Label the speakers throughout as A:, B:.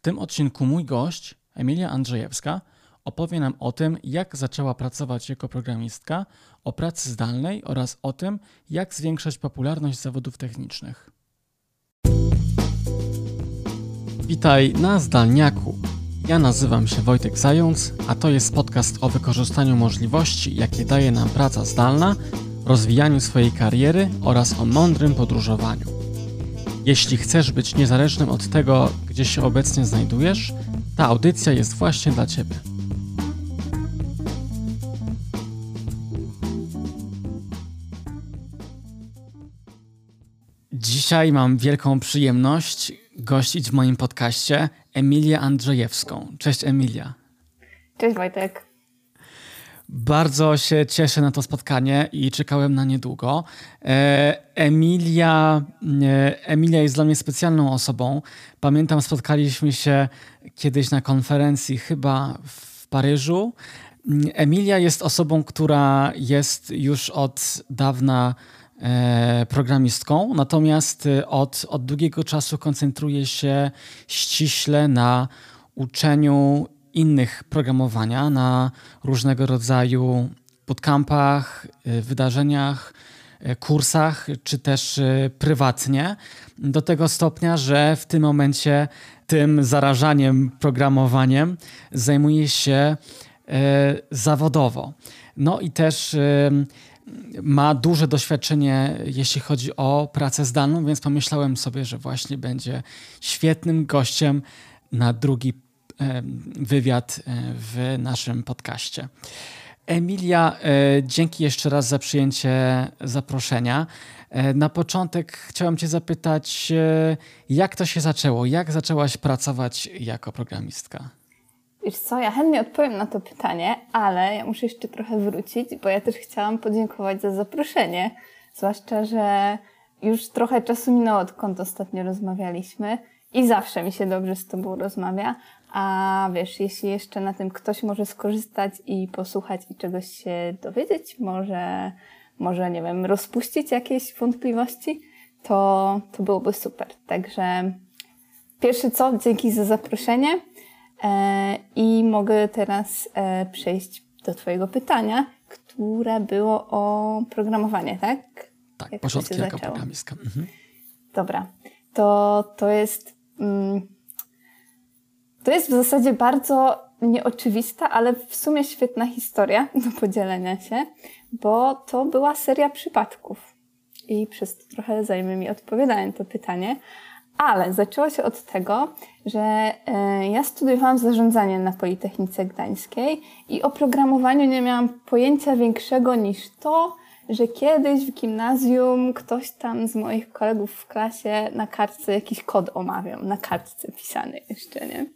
A: W tym odcinku mój gość, Emilia Andrzejewska, opowie nam o tym, jak zaczęła pracować jako programistka, o pracy zdalnej oraz o tym, jak zwiększać popularność zawodów technicznych. Witaj na Zdalniaku. Ja nazywam się Wojtek Zając, a to jest podcast o wykorzystaniu możliwości, jakie daje nam praca zdalna, rozwijaniu swojej kariery oraz o mądrym podróżowaniu. Jeśli chcesz być niezależnym od tego, gdzie się obecnie znajdujesz, ta audycja jest właśnie dla Ciebie. Dzisiaj mam wielką przyjemność gościć w moim podcaście Emilię Andrzejewską. Cześć Emilia.
B: Cześć Wojtek.
A: Bardzo się cieszę na to spotkanie i czekałem na niedługo. E, Emilia, e, Emilia jest dla mnie specjalną osobą. Pamiętam, spotkaliśmy się kiedyś na konferencji, chyba w Paryżu. Emilia jest osobą, która jest już od dawna e, programistką, natomiast od, od długiego czasu koncentruje się ściśle na uczeniu innych programowania na różnego rodzaju bootcampach, y, wydarzeniach, y, kursach, czy też y, prywatnie, do tego stopnia, że w tym momencie tym zarażaniem programowaniem zajmuje się zawodowo. No i też ma duże doświadczenie, jeśli chodzi o pracę zdalną, więc pomyślałem sobie, że właśnie będzie świetnym gościem na drugi wywiad e, w naszym podcaście. Emilia, e, dzięki jeszcze raz za przyjęcie zaproszenia. E, na początek chciałem Cię zapytać, jak to się zaczęło? Jak zaczęłaś pracować jako programistka?
B: Wiesz co, ja chętnie odpowiem na to pytanie, ale ja muszę jeszcze trochę wrócić, bo ja też chciałam podziękować za zaproszenie. Zwłaszcza, że już trochę czasu minęło, odkąd ostatnio rozmawialiśmy i zawsze mi się dobrze z Tobą rozmawia, a wiesz, jeśli jeszcze na tym ktoś może skorzystać i posłuchać i czegoś się dowiedzieć, może, może nie wiem, rozpuścić jakieś wątpliwości, to, to byłoby super. Także pierwsze co, dzięki za zaproszenie e, i mogę teraz e, przejść do Twojego pytania, które było o programowanie, tak?
A: Tak, Jak początki jako programistka. Mhm.
B: Dobra, to, to jest... Mm, to jest w zasadzie bardzo nieoczywista, ale w sumie świetna historia do podzielenia się, bo to była seria przypadków. I przez to trochę zajmie mi odpowiadanie to pytanie. Ale zaczęło się od tego, że e, ja studiowałam zarządzanie na Politechnice Gdańskiej i o programowaniu nie miałam pojęcia większego niż to, że kiedyś w gimnazjum ktoś tam z moich kolegów w klasie na kartce jakiś kod omawiał, na kartce pisany jeszcze, nie?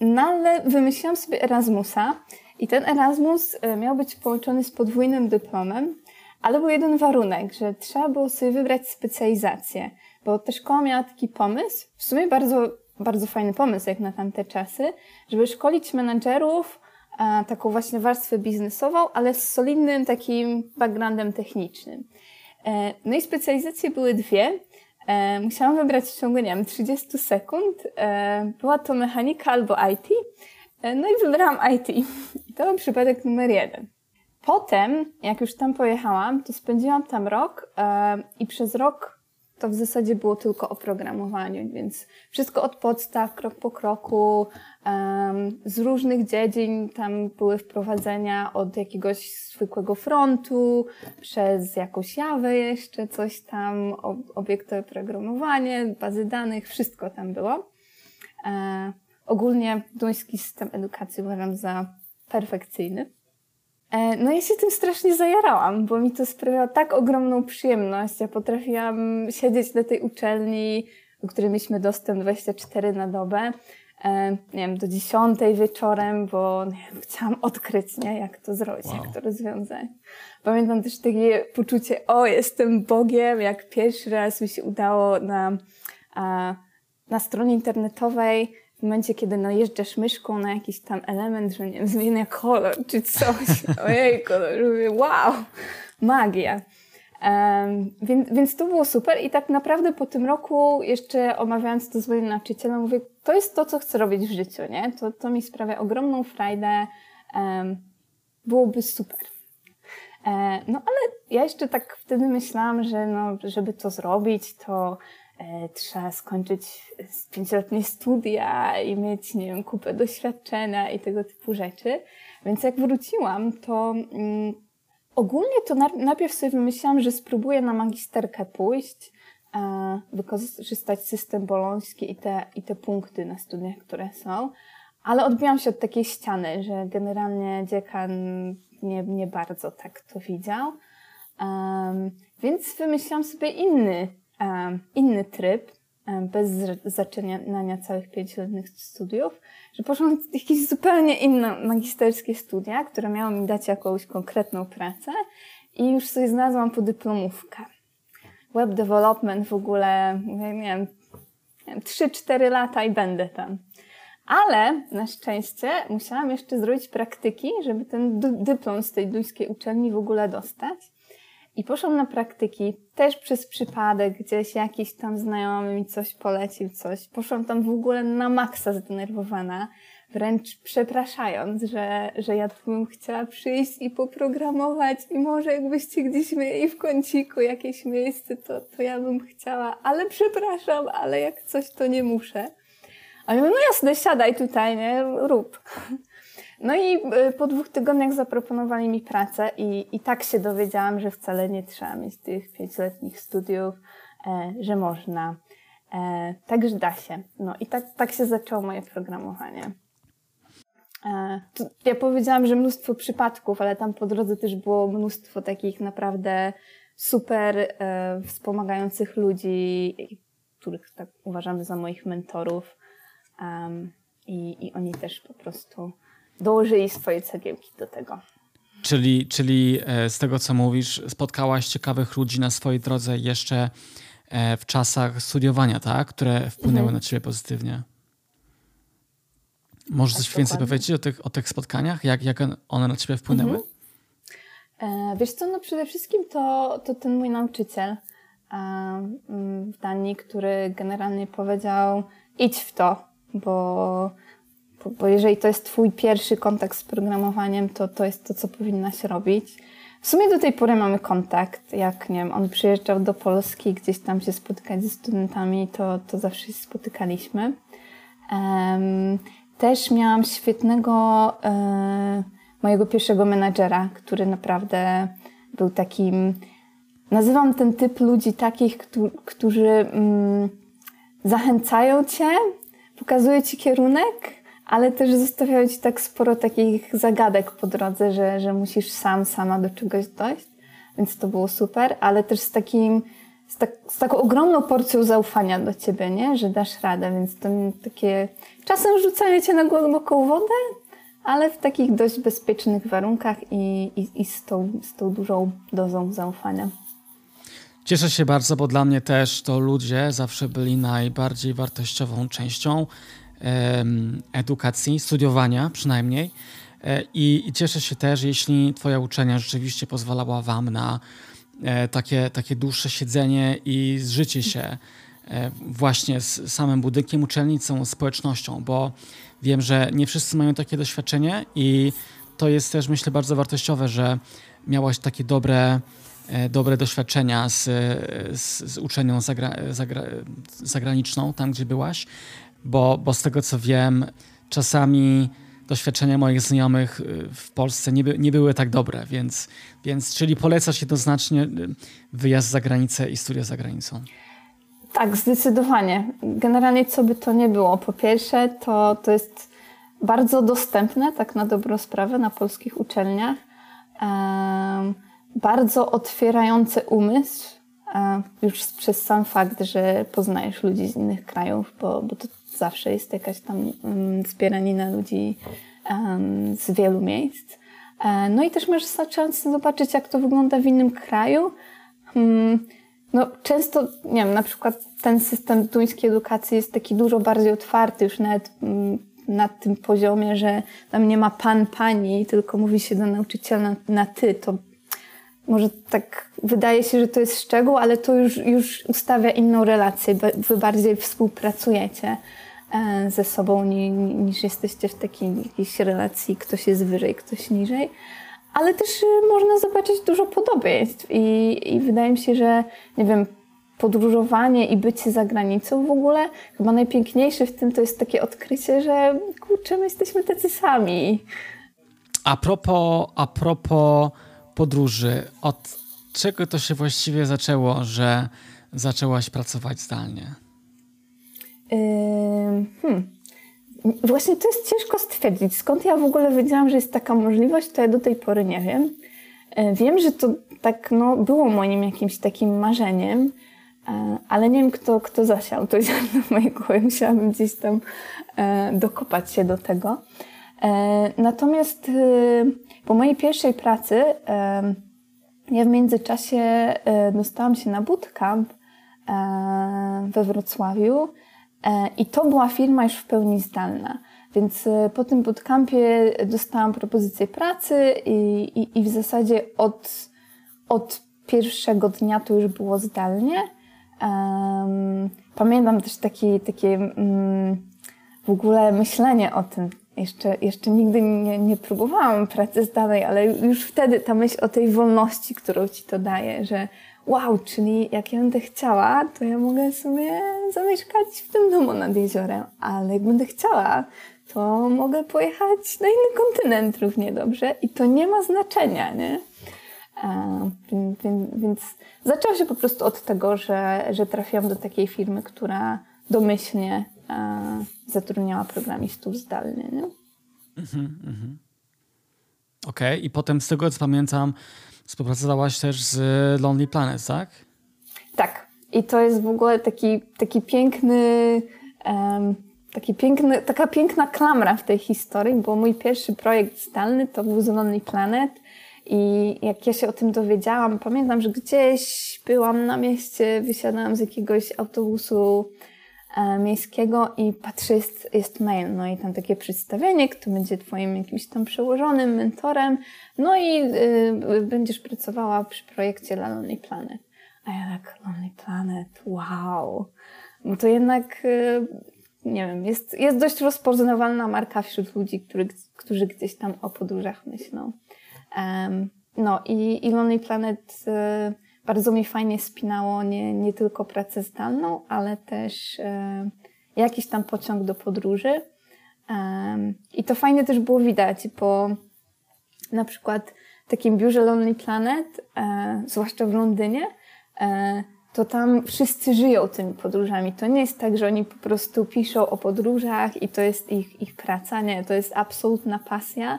B: No ale wymyśliłam sobie Erasmusa i ten Erasmus e, miał być połączony z podwójnym dyplomem, ale był jeden warunek, że trzeba było sobie wybrać specjalizację, bo ta szkoła miała taki pomysł, w sumie bardzo, bardzo fajny pomysł jak na tamte czasy, żeby szkolić menadżerów taką właśnie warstwę biznesową, ale z solidnym takim backgroundem technicznym. E, no i specjalizacje były dwie. E, musiałam wybrać w ciągu, nie wiem, 30 sekund. E, była to mechanika albo IT. E, no i wybrałam IT. To był przypadek numer jeden. Potem, jak już tam pojechałam, to spędziłam tam rok e, i przez rok to w zasadzie było tylko o programowaniu, więc wszystko od podstaw, krok po kroku, z różnych dziedzin tam były wprowadzenia od jakiegoś zwykłego frontu, przez jakąś jawę jeszcze, coś tam, obiektowe programowanie, bazy danych, wszystko tam było. E, ogólnie duński system edukacji uważam za perfekcyjny. E, no ja się tym strasznie zajarałam, bo mi to sprawiało tak ogromną przyjemność. Ja potrafiłam siedzieć na tej uczelni, do której mieliśmy dostęp 24 na dobę, e, nie wiem, do 10 wieczorem, bo wiem, chciałam odkryć, nie, jak to zrobić, wow. jak to rozwiązać. Pamiętam też takie poczucie, o, jestem Bogiem, jak pierwszy raz mi się udało na, na stronie internetowej w momencie, kiedy najeżdżasz myszką na jakiś tam element, że nie wiem, zmienia kolor czy coś. Ojej, kolor, wow, magia. Um, więc, więc to było super i tak naprawdę po tym roku jeszcze omawiając to z moim nauczycielem mówię, to jest to, co chcę robić w życiu, nie? To, to mi sprawia ogromną frajdę. Um, byłoby super. E, no ale ja jeszcze tak wtedy myślałam, że no, żeby to zrobić, to trzeba skończyć pięcioletnie studia i mieć, nie wiem, kupę doświadczenia i tego typu rzeczy. Więc jak wróciłam, to mm, ogólnie to najpierw sobie wymyślałam, że spróbuję na magisterkę pójść, e, wykorzystać system boloński i te, i te punkty na studiach, które są. Ale odbiłam się od takiej ściany, że generalnie dziekan nie, nie bardzo tak to widział. Um, więc wymyśliłam sobie inny, inny tryb, bez zaczynania całych pięcioletnich studiów, że poszłam jakieś zupełnie inne magisterskie studia, które miały mi dać jakąś konkretną pracę i już sobie znalazłam podyplomówkę. Web development w ogóle, nie wiem, 3-4 lata i będę tam. Ale na szczęście musiałam jeszcze zrobić praktyki, żeby ten dyplom z tej duńskiej uczelni w ogóle dostać. I poszłam na praktyki też przez przypadek, gdzieś jakiś tam znajomy mi coś polecił, coś. Poszłam tam w ogóle na maksa zdenerwowana, wręcz przepraszając, że, że ja tu bym chciała przyjść i poprogramować i może jakbyście gdzieś mieli w kąciku jakieś miejsce, to, to ja bym chciała, ale przepraszam, ale jak coś to nie muszę. A ja mówię, no jasne, siadaj tutaj, nie, rób. No i y, po dwóch tygodniach zaproponowali mi pracę i, i tak się dowiedziałam, że wcale nie trzeba mieć tych pięcioletnich studiów, e, że można. E, także da się. No i tak, tak się zaczęło moje programowanie. E, ja powiedziałam, że mnóstwo przypadków, ale tam po drodze też było mnóstwo takich naprawdę super e, wspomagających ludzi, których tak uważamy za moich mentorów. Um, i, I oni też po prostu dołożyli swoje cegiełki do tego.
A: Czyli, czyli e, z tego, co mówisz, spotkałaś ciekawych ludzi na swojej drodze jeszcze e, w czasach studiowania, tak? Które wpłynęły mhm. na ciebie pozytywnie. Możesz tak, coś dokładnie. więcej powiedzieć o tych, o tych spotkaniach? Jak, jak one na ciebie wpłynęły?
B: Mhm. E, wiesz co, no przede wszystkim to, to ten mój nauczyciel e, w Danii, który generalnie powiedział idź w to, bo, bo, bo jeżeli to jest Twój pierwszy kontakt z programowaniem, to to jest to, co powinnaś robić. W sumie do tej pory mamy kontakt. Jak nie wiem, on przyjeżdżał do Polski, gdzieś tam się spotykać ze studentami, to, to zawsze się spotykaliśmy. Um, też miałam świetnego e, mojego pierwszego menadżera, który naprawdę był takim. Nazywam ten typ ludzi takich, którzy mm, zachęcają cię, pokazuje ci kierunek, ale też zostawiają ci tak sporo takich zagadek po drodze, że, że musisz sam, sama do czegoś dojść. Więc to było super, ale też z takim, z, tak, z taką ogromną porcją zaufania do ciebie, nie? Że dasz radę, więc to takie, czasem rzucają cię na głęboką wodę, ale w takich dość bezpiecznych warunkach i, i, i z, tą, z tą dużą dozą zaufania.
A: Cieszę się bardzo, bo dla mnie też to ludzie zawsze byli najbardziej wartościową częścią edukacji, studiowania przynajmniej. E, I, I, cieszę się też, jeśli Twoja uczenia rzeczywiście pozwalała Wam na e, takie, takie dłuższe siedzenie i zżycie się e, właśnie z samym budynkiem uczelni, całą społecznością, bo wiem, że nie wszyscy mają takie doświadczenie i to jest też, myślę, bardzo wartościowe, że miałaś takie dobre dobre doświadczenia z, z, z uczelnią zagra, zagra, zagraniczną, tam gdzie byłaś, bo, bo z tego co wiem, czasami doświadczenia moich znajomych y, w Polsce nie, by, nie były tak dobre, więc, więc czyli polecasz jednoznacznie y, wyjazd za granicę i studia za granicą.
B: Tak, zdecydowanie. Generalnie co by to nie było. Po pierwsze, to, to jest bardzo dostępne, tak na dobrą sprawę, na polskich uczelniach. Um, bardzo otwierające umysł, już przez sam fakt, że poznajesz ludzi z innych krajów, bo, bo to zawsze jest jakaś tam zbieranina ludzi um, z wielu miejsc. E, no i też masz szansę zobaczyć, jak to wygląda w innym kraju. Hmm, no, często, nie wiem, na przykład ten system duńskiej edukacji jest taki dużo bardziej otwarty, już nawet mm, na tym poziomie, że tam nie ma pan, pani, tylko mówi się do nauczyciela na, na ty. To może tak wydaje się, że to jest szczegół, ale to już, już ustawia inną relację, wy bardziej współpracujecie. E, ze sobą niż jesteście w takiej jakiejś relacji, ktoś jest wyżej, ktoś niżej. Ale też e, można zobaczyć dużo podobieństw i, i wydaje mi się, że nie wiem, podróżowanie i bycie za granicą w ogóle, chyba najpiękniejsze w tym to jest takie odkrycie, że kurczę, my jesteśmy tacy sami.
A: A propos, a propos podróży, od czego to się właściwie zaczęło, że zaczęłaś pracować zdalnie?
B: Hmm. Właśnie to jest ciężko stwierdzić. Skąd ja w ogóle wiedziałam, że jest taka możliwość, to ja do tej pory nie wiem. E, wiem, że to tak no, było moim jakimś takim marzeniem, e, ale nie wiem, kto, kto zasiał to ziarno w mojej głowie. Musiałabym gdzieś tam e, dokopać się do tego. Natomiast po mojej pierwszej pracy ja w międzyczasie dostałam się na bootcamp we Wrocławiu i to była firma już w pełni zdalna. Więc po tym bootcampie dostałam propozycję pracy i, i, i w zasadzie od, od pierwszego dnia to już było zdalnie. pamiętam też takie, takie um, w ogóle myślenie o tym, jeszcze, jeszcze nigdy nie, nie próbowałam pracy zdalnej, ale już wtedy ta myśl o tej wolności, którą ci to daje, że wow, czyli jak ja będę chciała, to ja mogę sobie zamieszkać w tym domu nad jeziorem, ale jak będę chciała, to mogę pojechać na inny kontynent równie dobrze i to nie ma znaczenia, nie? Więc, więc, zaczęło się po prostu od tego, że, że trafiłam do takiej firmy, która domyślnie zatrudniała programistów zdalnie. Nie? Mhm, mhm.
A: Okej, okay. i potem z tego co pamiętam, współpracowałaś też z Lonely Planet, tak?
B: Tak. I to jest w ogóle taki, taki piękny, um, taki piękny, taka piękna klamra w tej historii, bo mój pierwszy projekt zdalny to był z Lonely Planet. I jak ja się o tym dowiedziałam, pamiętam, że gdzieś byłam na mieście, wysiadałam z jakiegoś autobusu miejskiego i patrzę, jest, jest mail, no i tam takie przedstawienie, kto będzie twoim jakimś tam przełożonym, mentorem, no i y, będziesz pracowała przy projekcie dla Lonely Planet. A ja tak, Lonely Planet, wow. No to jednak, y, nie wiem, jest, jest dość rozpoznawalna marka wśród ludzi, który, którzy gdzieś tam o podróżach myślą. Um, no i, i Lonely Planet y, bardzo mi fajnie spinało nie, nie tylko pracę zdalną, ale też e, jakiś tam pociąg do podróży. E, I to fajnie też było widać, bo na przykład w takim biurze Lonely Planet, e, zwłaszcza w Londynie, e, to tam wszyscy żyją tymi podróżami. To nie jest tak, że oni po prostu piszą o podróżach i to jest ich, ich praca. Nie, to jest absolutna pasja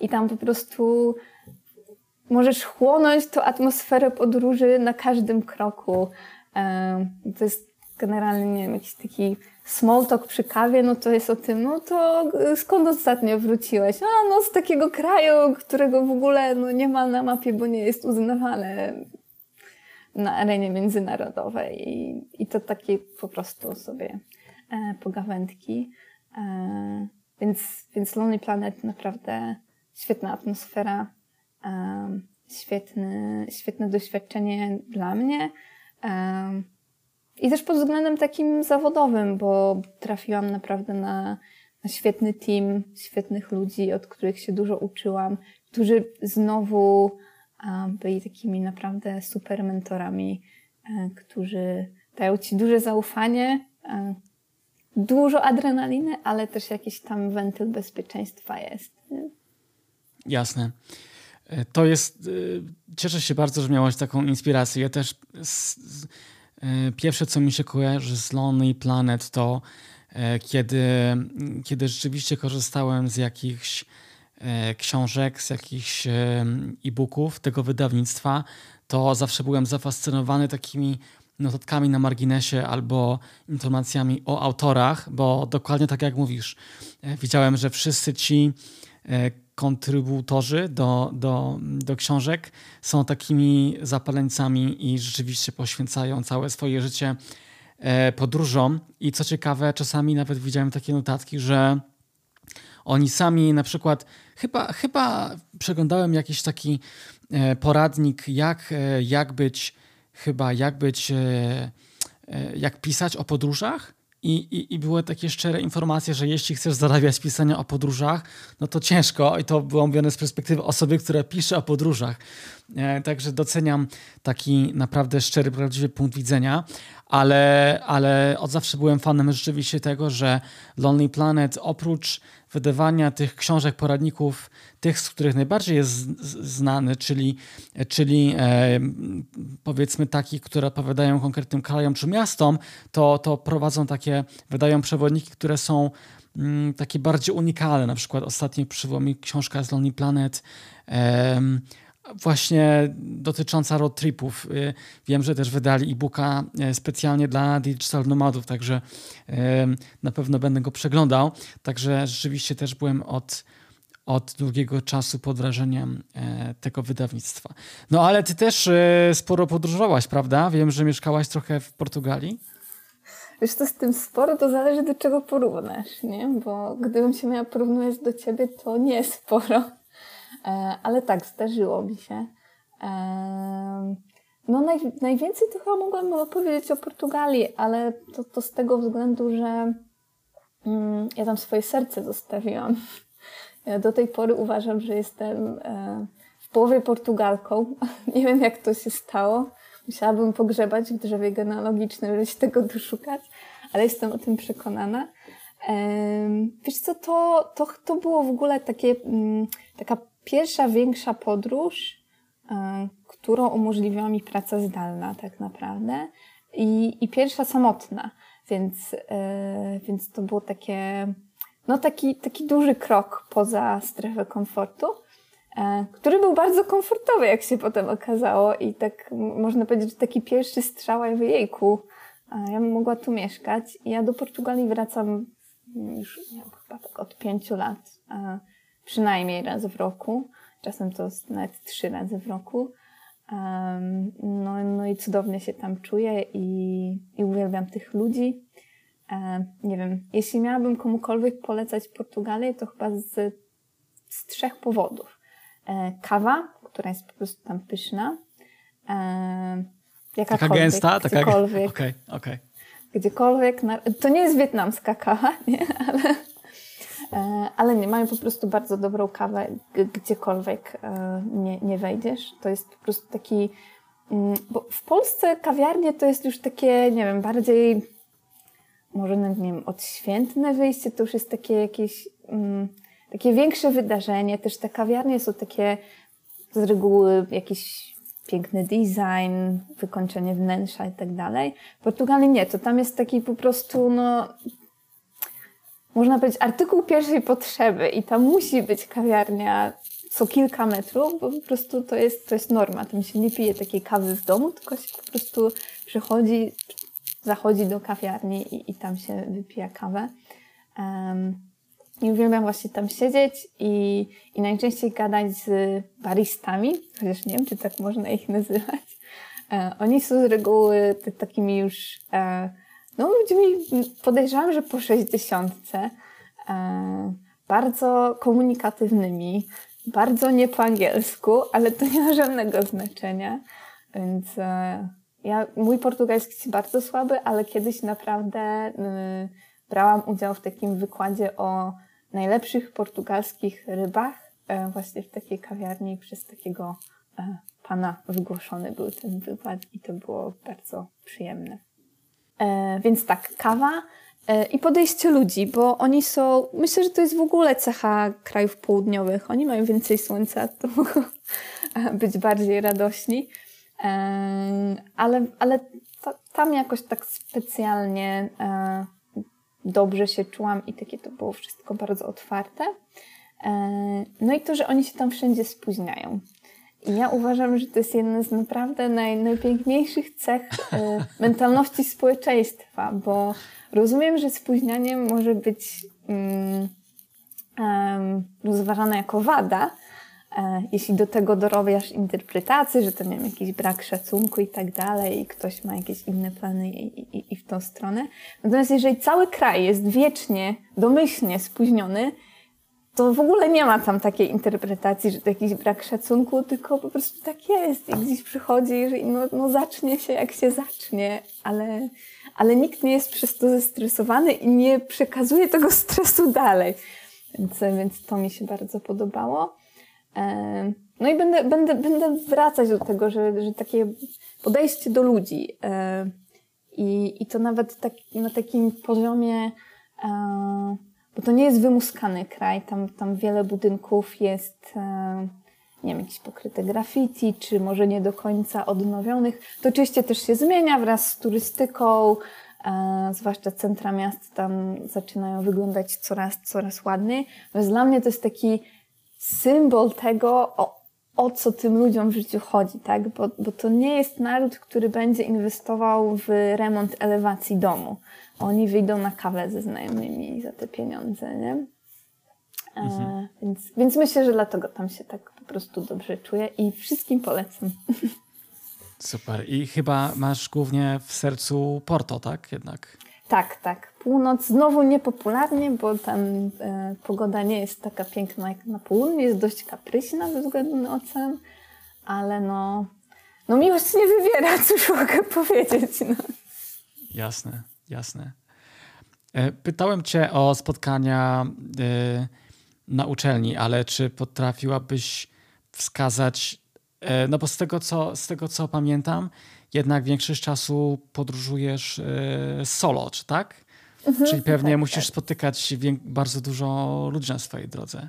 B: i tam po prostu możesz chłonąć tą atmosferę podróży na każdym kroku. To jest generalnie, nie wiem, jakiś taki small talk przy kawie, no to jest o tym, no to skąd ostatnio wróciłeś? A, no z takiego kraju, którego w ogóle no, nie ma na mapie, bo nie jest uznawane na arenie międzynarodowej. I, i to takie po prostu sobie e, pogawędki. E, więc, więc Lonely Planet naprawdę świetna atmosfera świetne, świetne doświadczenie dla mnie. I też pod względem takim zawodowym, bo trafiłam naprawdę na, na świetny team, świetnych ludzi, od których się dużo uczyłam, którzy znowu byli takimi naprawdę super mentorami, którzy dają ci duże zaufanie, dużo adrenaliny, ale też jakiś tam wentyl bezpieczeństwa jest.
A: Jasne. E, to jest, e, cieszę się bardzo, że miałaś taką inspirację. Ja też e, pierwsze, co mi się kojarzy z Lonely Planet, to kiedy, kiedy rzeczywiście korzystałem z jakichś książek, z jakichś e-booków tego wydawnictwa, to zawsze byłem zafascynowany takimi notatkami na marginesie albo informacjami o autorach, bo dokładnie tak jak mówisz, widziałem, że wszyscy ci kontrybutorzy do, do, do książek są takimi zapaleńcami i rzeczywiście poświęcają całe swoje życie e, podróżom. I co ciekawe, czasami nawet widziałem takie notatki, że oni sami na przykład, chyba, chyba przeglądałem jakiś taki e, poradnik, jak, e, jak być, chyba jak być, jak pisać o podróżach. I, i, i były takie szczere informacje, że jeśli chcesz zarabiać pisania o podróżach, no to ciężko i to było mówione z perspektywy osoby, która pisze o podróżach. E, także doceniam taki naprawdę szczery, prawdziwy punkt widzenia, ale, ale od zawsze byłem fanem rzeczywiście tego, że Lonely Planet oprócz wydawania tych książek, poradników, tych, z których najbardziej jest znany, czyli, czyli e, powiedzmy takich, które odpowiadają konkretnym krajom czy miastom, to, to prowadzą takie, wydają przewodniki, które są mm, takie bardziej unikalne. Na przykład ostatnio przyszła mi książka z Lonely Planet, e, właśnie dotycząca road tripów. Y, wiem, że też wydali e-booka e, specjalnie dla digital nomadów, także na pewno będę go przeglądał. Także rzeczywiście też byłem od, od długiego czasu pod wrażeniem e, tego wydawnictwa. No ale ty też e, sporo podróżowałaś, prawda? Wiem, że mieszkałaś trochę w Portugalii.
B: Wiesz, to z tym sporo to zależy do czego porównasz, nie? Bo gdybym się miała porównywać do ciebie, to nie sporo. E, ale tak, zdarzyło mi się. E, no naj, najwięcej to chyba mogłam opowiedzieć o Portugalii, ale to, to z tego względu, że mm, ja tam swoje serce zostawiłam. Ja do tej pory uważam, że jestem e, w połowie Portugalką. Nie wiem, jak to się stało. Musiałabym pogrzebać w drzewie genealogicznym, żeby się tego doszukać, ale jestem o tym przekonana. Wiesz co, to, to, to było w ogóle takie, mm, taka pierwsza większa podróż, e, którą umożliwiła mi praca zdalna tak naprawdę i, i pierwsza samotna, więc, e, więc to było takie, no taki, taki duży krok poza strefę komfortu, e, który był bardzo komfortowy, jak się potem okazało i tak można powiedzieć, że taki pierwszy strzał, jakby jejku, ja bym mogła tu mieszkać. Ja do Portugalii wracam już nie chyba tak od pięciu lat przynajmniej raz w roku. Czasem to nawet trzy razy w roku. Um, no, no i cudownie się tam czuję i, i uwielbiam tych ludzi. Um, nie wiem, jeśli miałabym komukolwiek polecać Portugalię, to chyba z, z trzech powodów. E, kawa, która jest po prostu tam pyszna. E,
A: taka gęsta? Taka gdziekolwiek.
B: Okay, okay. Gdziekolwiek. Na, to nie jest wietnamska kawa, nie? ale ale nie, mają po prostu bardzo dobrą kawę, gdziekolwiek e, nie, nie wejdziesz. To jest po prostu taki. Mm, bo w Polsce kawiarnie to jest już takie, nie wiem, bardziej może nie wiem, odświętne wyjście, to już jest takie jakieś um, takie większe wydarzenie. Też te kawiarnie są takie z reguły jakiś piękny design, wykończenie wnętrza i tak dalej. W Portugalii nie, to tam jest taki po prostu, no, można powiedzieć, artykuł pierwszej potrzeby i tam musi być kawiarnia co kilka metrów, bo po prostu to jest, to jest norma. Tam się nie pije takiej kawy w domu, tylko się po prostu przychodzi, zachodzi do kawiarni i, i tam się wypija kawę. Um, I uwielbiam właśnie tam siedzieć i, i najczęściej gadać z baristami, chociaż nie wiem, czy tak można ich nazywać. E, oni są z reguły takimi już e, no ludźmi podejrzewam, że po sześćdziesiątce, e, bardzo komunikatywnymi, bardzo nie po angielsku, ale to nie ma żadnego znaczenia. Więc e, ja, mój portugalski jest bardzo słaby, ale kiedyś naprawdę y, brałam udział w takim wykładzie o najlepszych portugalskich rybach, e, właśnie w takiej kawiarni przez takiego e, pana wygłoszony był ten wykład i to było bardzo przyjemne. E, więc tak, kawa e, i podejście ludzi, bo oni są, myślę, że to jest w ogóle cecha krajów południowych. Oni mają więcej słońca, to mogą być bardziej radośni. E, ale, ale tam jakoś tak specjalnie dobrze się czułam i takie to było wszystko bardzo otwarte. No i to, że oni się tam wszędzie spóźniają. Ja uważam, że to jest jedna z naprawdę naj, najpiękniejszych cech y, mentalności społeczeństwa, bo rozumiem, że spóźnianie może być um, rozważane jako wada, e, jeśli do tego dorobiasz interpretacji, że to nie wiem, jakiś brak szacunku i tak dalej, i ktoś ma jakieś inne plany i, i, i w tą stronę. Natomiast jeżeli cały kraj jest wiecznie, domyślnie spóźniony, to w ogóle nie ma tam takiej interpretacji, że to jakiś brak szacunku, tylko po prostu tak jest. I gdzieś przychodzi, że no, no zacznie się jak się zacznie, ale, ale nikt nie jest przez to zestresowany i nie przekazuje tego stresu dalej. Więc, więc to mi się bardzo podobało. No i będę, będę, będę wracać do tego, że, że takie podejście do ludzi i, i to nawet tak, na takim poziomie, bo to nie jest wymuskany kraj, tam, tam wiele budynków jest nie wiem, jakieś pokryte graffiti, czy może nie do końca odnowionych. To oczywiście też się zmienia wraz z turystyką, e, zwłaszcza centra miast tam zaczynają wyglądać coraz, coraz ładniej. Więc dla mnie to jest taki symbol tego, o, o co tym ludziom w życiu chodzi, tak? Bo, bo to nie jest naród, który będzie inwestował w remont elewacji domu. Oni wyjdą na kawę ze znajomymi za te pieniądze, nie? E, mhm. więc, więc myślę, że dlatego tam się tak po prostu dobrze czuję i wszystkim polecam.
A: Super. I chyba masz głównie w sercu Porto, tak? Jednak.
B: Tak, tak. Północ znowu niepopularnie, bo tam e, pogoda nie jest taka piękna jak na południu, jest dość kapryśna ze względu na ocean, ale no, no miłość nie wybiera, cóż mogę powiedzieć. No.
A: Jasne, jasne. E, pytałem cię o spotkania e, na uczelni, ale czy potrafiłabyś wskazać, no bo z tego co, z tego co pamiętam, jednak większość czasu podróżujesz e, solo, czy tak? Mhm, Czyli pewnie tak, musisz tak. spotykać bardzo dużo ludzi na swojej drodze.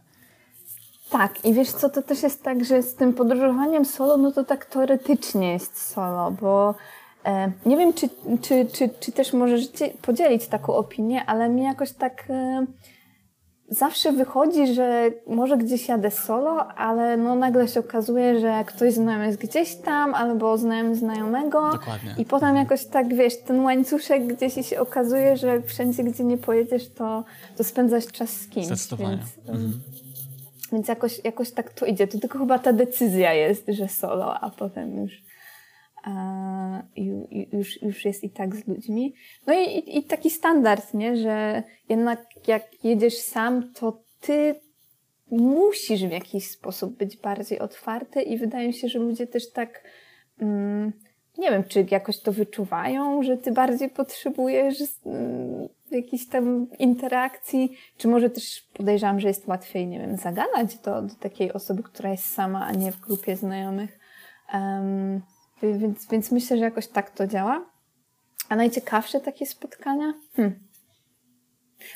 B: Tak, i wiesz co, to też jest tak, że z tym podróżowaniem solo, no to tak teoretycznie jest solo, bo e, nie wiem, czy, czy, czy, czy też możesz podzielić taką opinię, ale mi jakoś tak e, zawsze wychodzi, że może gdzieś jadę solo, ale no nagle się okazuje, że ktoś znajomy jest gdzieś tam, albo znajomy znajomego.
A: Dokładnie.
B: I potem jakoś tak, wiesz, ten łańcuszek gdzieś się okazuje, że wszędzie, gdzie nie pojedziesz, to, to spędzasz czas z kimś.
A: Zdecydowanie. Więc, mhm.
B: więc jakoś, jakoś tak to idzie. To tylko chyba ta decyzja jest, że solo, a potem już już, już jest i tak z ludźmi. No i, i taki standard, nie? że jednak jak jedziesz sam, to ty musisz w jakiś sposób być bardziej otwarty i wydaje mi się, że ludzie też tak, mm, nie wiem, czy jakoś to wyczuwają, że ty bardziej potrzebujesz mm, jakiejś tam interakcji, czy może też podejrzewam, że jest łatwiej, nie wiem, zagadać do, do takiej osoby, która jest sama, a nie w grupie znajomych. Um, więc, więc myślę, że jakoś tak to działa. A najciekawsze takie spotkania? Hmm.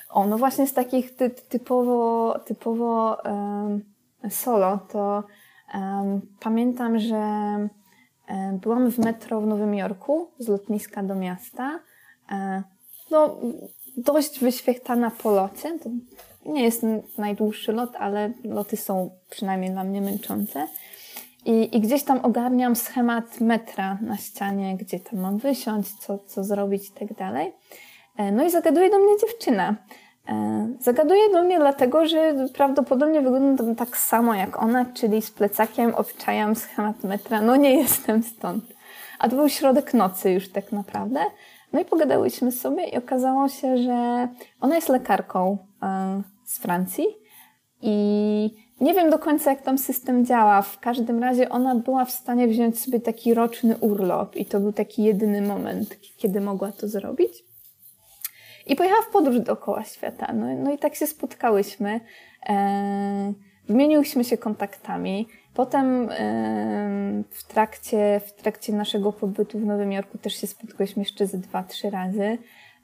B: O, no właśnie z takich ty, typowo, typowo um, solo, to um, pamiętam, że um, byłam w metro w Nowym Jorku z lotniska do miasta. Um, no, dość wyświechtana po locie. To nie jest najdłuższy lot, ale loty są przynajmniej dla mnie męczące. I, I gdzieś tam ogarniam schemat metra na ścianie, gdzie tam mam wysiąść, co, co zrobić i tak dalej. E, no i zagaduje do mnie dziewczyna. E, zagaduje do mnie dlatego, że prawdopodobnie wyglądam tak samo jak ona, czyli z plecakiem obczajam schemat metra. No nie jestem stąd. A to był środek nocy już tak naprawdę. No i pogadałyśmy sobie i okazało się, że ona jest lekarką e, z Francji i nie wiem do końca, jak tam system działa. W każdym razie ona była w stanie wziąć sobie taki roczny urlop i to był taki jedyny moment, kiedy mogła to zrobić. I pojechała w podróż dookoła świata. No, no i tak się spotkałyśmy. E, wymieniłyśmy się kontaktami. Potem e, w, trakcie, w trakcie naszego pobytu w Nowym Jorku też się spotkałyśmy jeszcze ze dwa, trzy razy.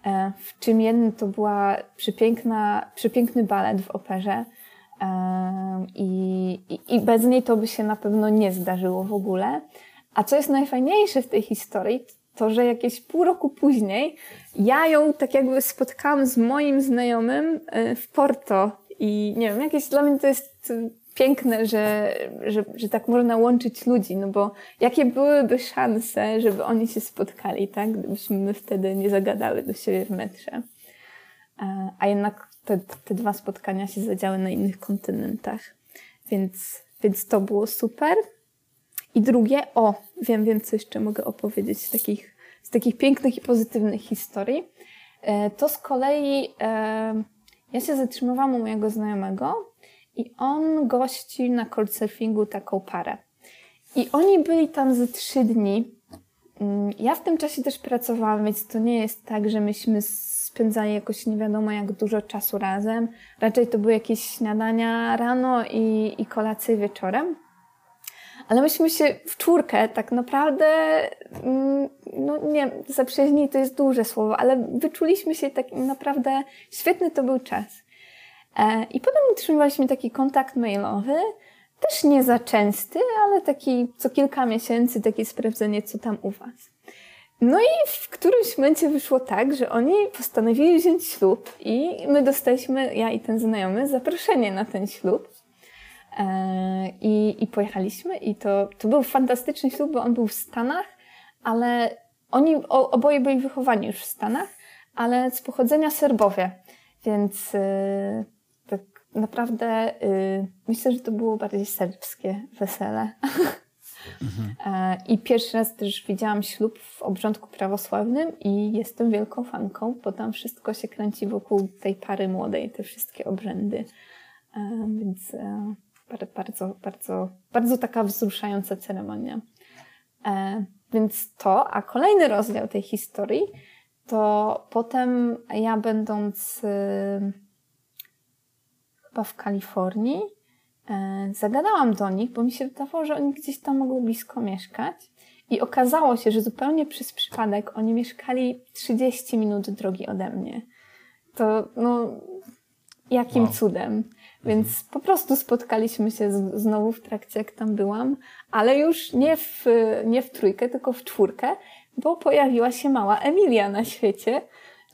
B: E, w czym jeden to była przepiękna, przepiękny balet w operze i, I bez niej to by się na pewno nie zdarzyło w ogóle. A co jest najfajniejsze w tej historii, to że jakieś pół roku później ja ją tak jakby spotkałam z moim znajomym e, w Porto i nie wiem, jakieś dla mnie to jest piękne, że, że, że tak można łączyć ludzi, no bo jakie byłyby szanse, żeby oni się spotkali, tak? Gdybyśmy my wtedy nie zagadały do siebie w metrze. E, a jednak te, te dwa spotkania się zadziały na innych kontynentach. Więc, więc to było super. I drugie, o, wiem, wiem, co jeszcze mogę opowiedzieć z takich, z takich pięknych i pozytywnych historii. E, to z kolei e, ja się zatrzymywałam u mojego znajomego i on gości na couchsurfingu taką parę. I oni byli tam ze trzy dni mm, ja w tym czasie też pracowałam, więc to nie jest tak, że myśmy spędzali jakoś nie wiadomo jak dużo czasu razem. Raczej to były jakieś śniadania rano i, i kolacje wieczorem. Ale myśmy się w czwórkę tak naprawdę, mm, no nie, zaprzyjaźnili to jest duże słowo, ale wyczuliśmy się tak naprawdę, świetny to był czas. E, I potem utrzymywaliśmy taki kontakt mailowy, też nie za częsty, ale taki co kilka miesięcy, takie sprawdzenie, co tam u Was. No i w którymś momencie wyszło tak, że oni postanowili wziąć ślub i my dostaliśmy, ja i ten znajomy, zaproszenie na ten ślub. E, I, i pojechaliśmy i to, to był fantastyczny ślub, bo on był w Stanach, ale oni oboje byli wychowani już w Stanach, ale z pochodzenia Serbowie, więc e, tak naprawdę y, myślę, że to było bardziej serbskie wesele. Mhm. I pierwszy raz też widziałam ślub w obrządku prawosławnym i jestem wielką fanką, bo tam wszystko się kręci wokół tej pary młodej, te wszystkie obrzędy. Więc bardzo, bardzo, bardzo taka wzruszająca ceremonia. E, więc to, a kolejny rozdział tej historii, to potem ja będąc y, chyba w Kalifornii, e, zagadałam do nich, bo mi się wydawało, że oni gdzieś tam mogą blisko mieszkać. I okazało się, że zupełnie przez przypadek oni mieszkali 30 minut drogi ode mnie. To, no, jakim wow. cudem. Więc mhm. po prostu spotkaliśmy się z, znowu w trakcie, jak tam byłam, ale już nie w, nie w trójkę, tylko w czwórkę, bo pojawiła się mała Emilia na świecie.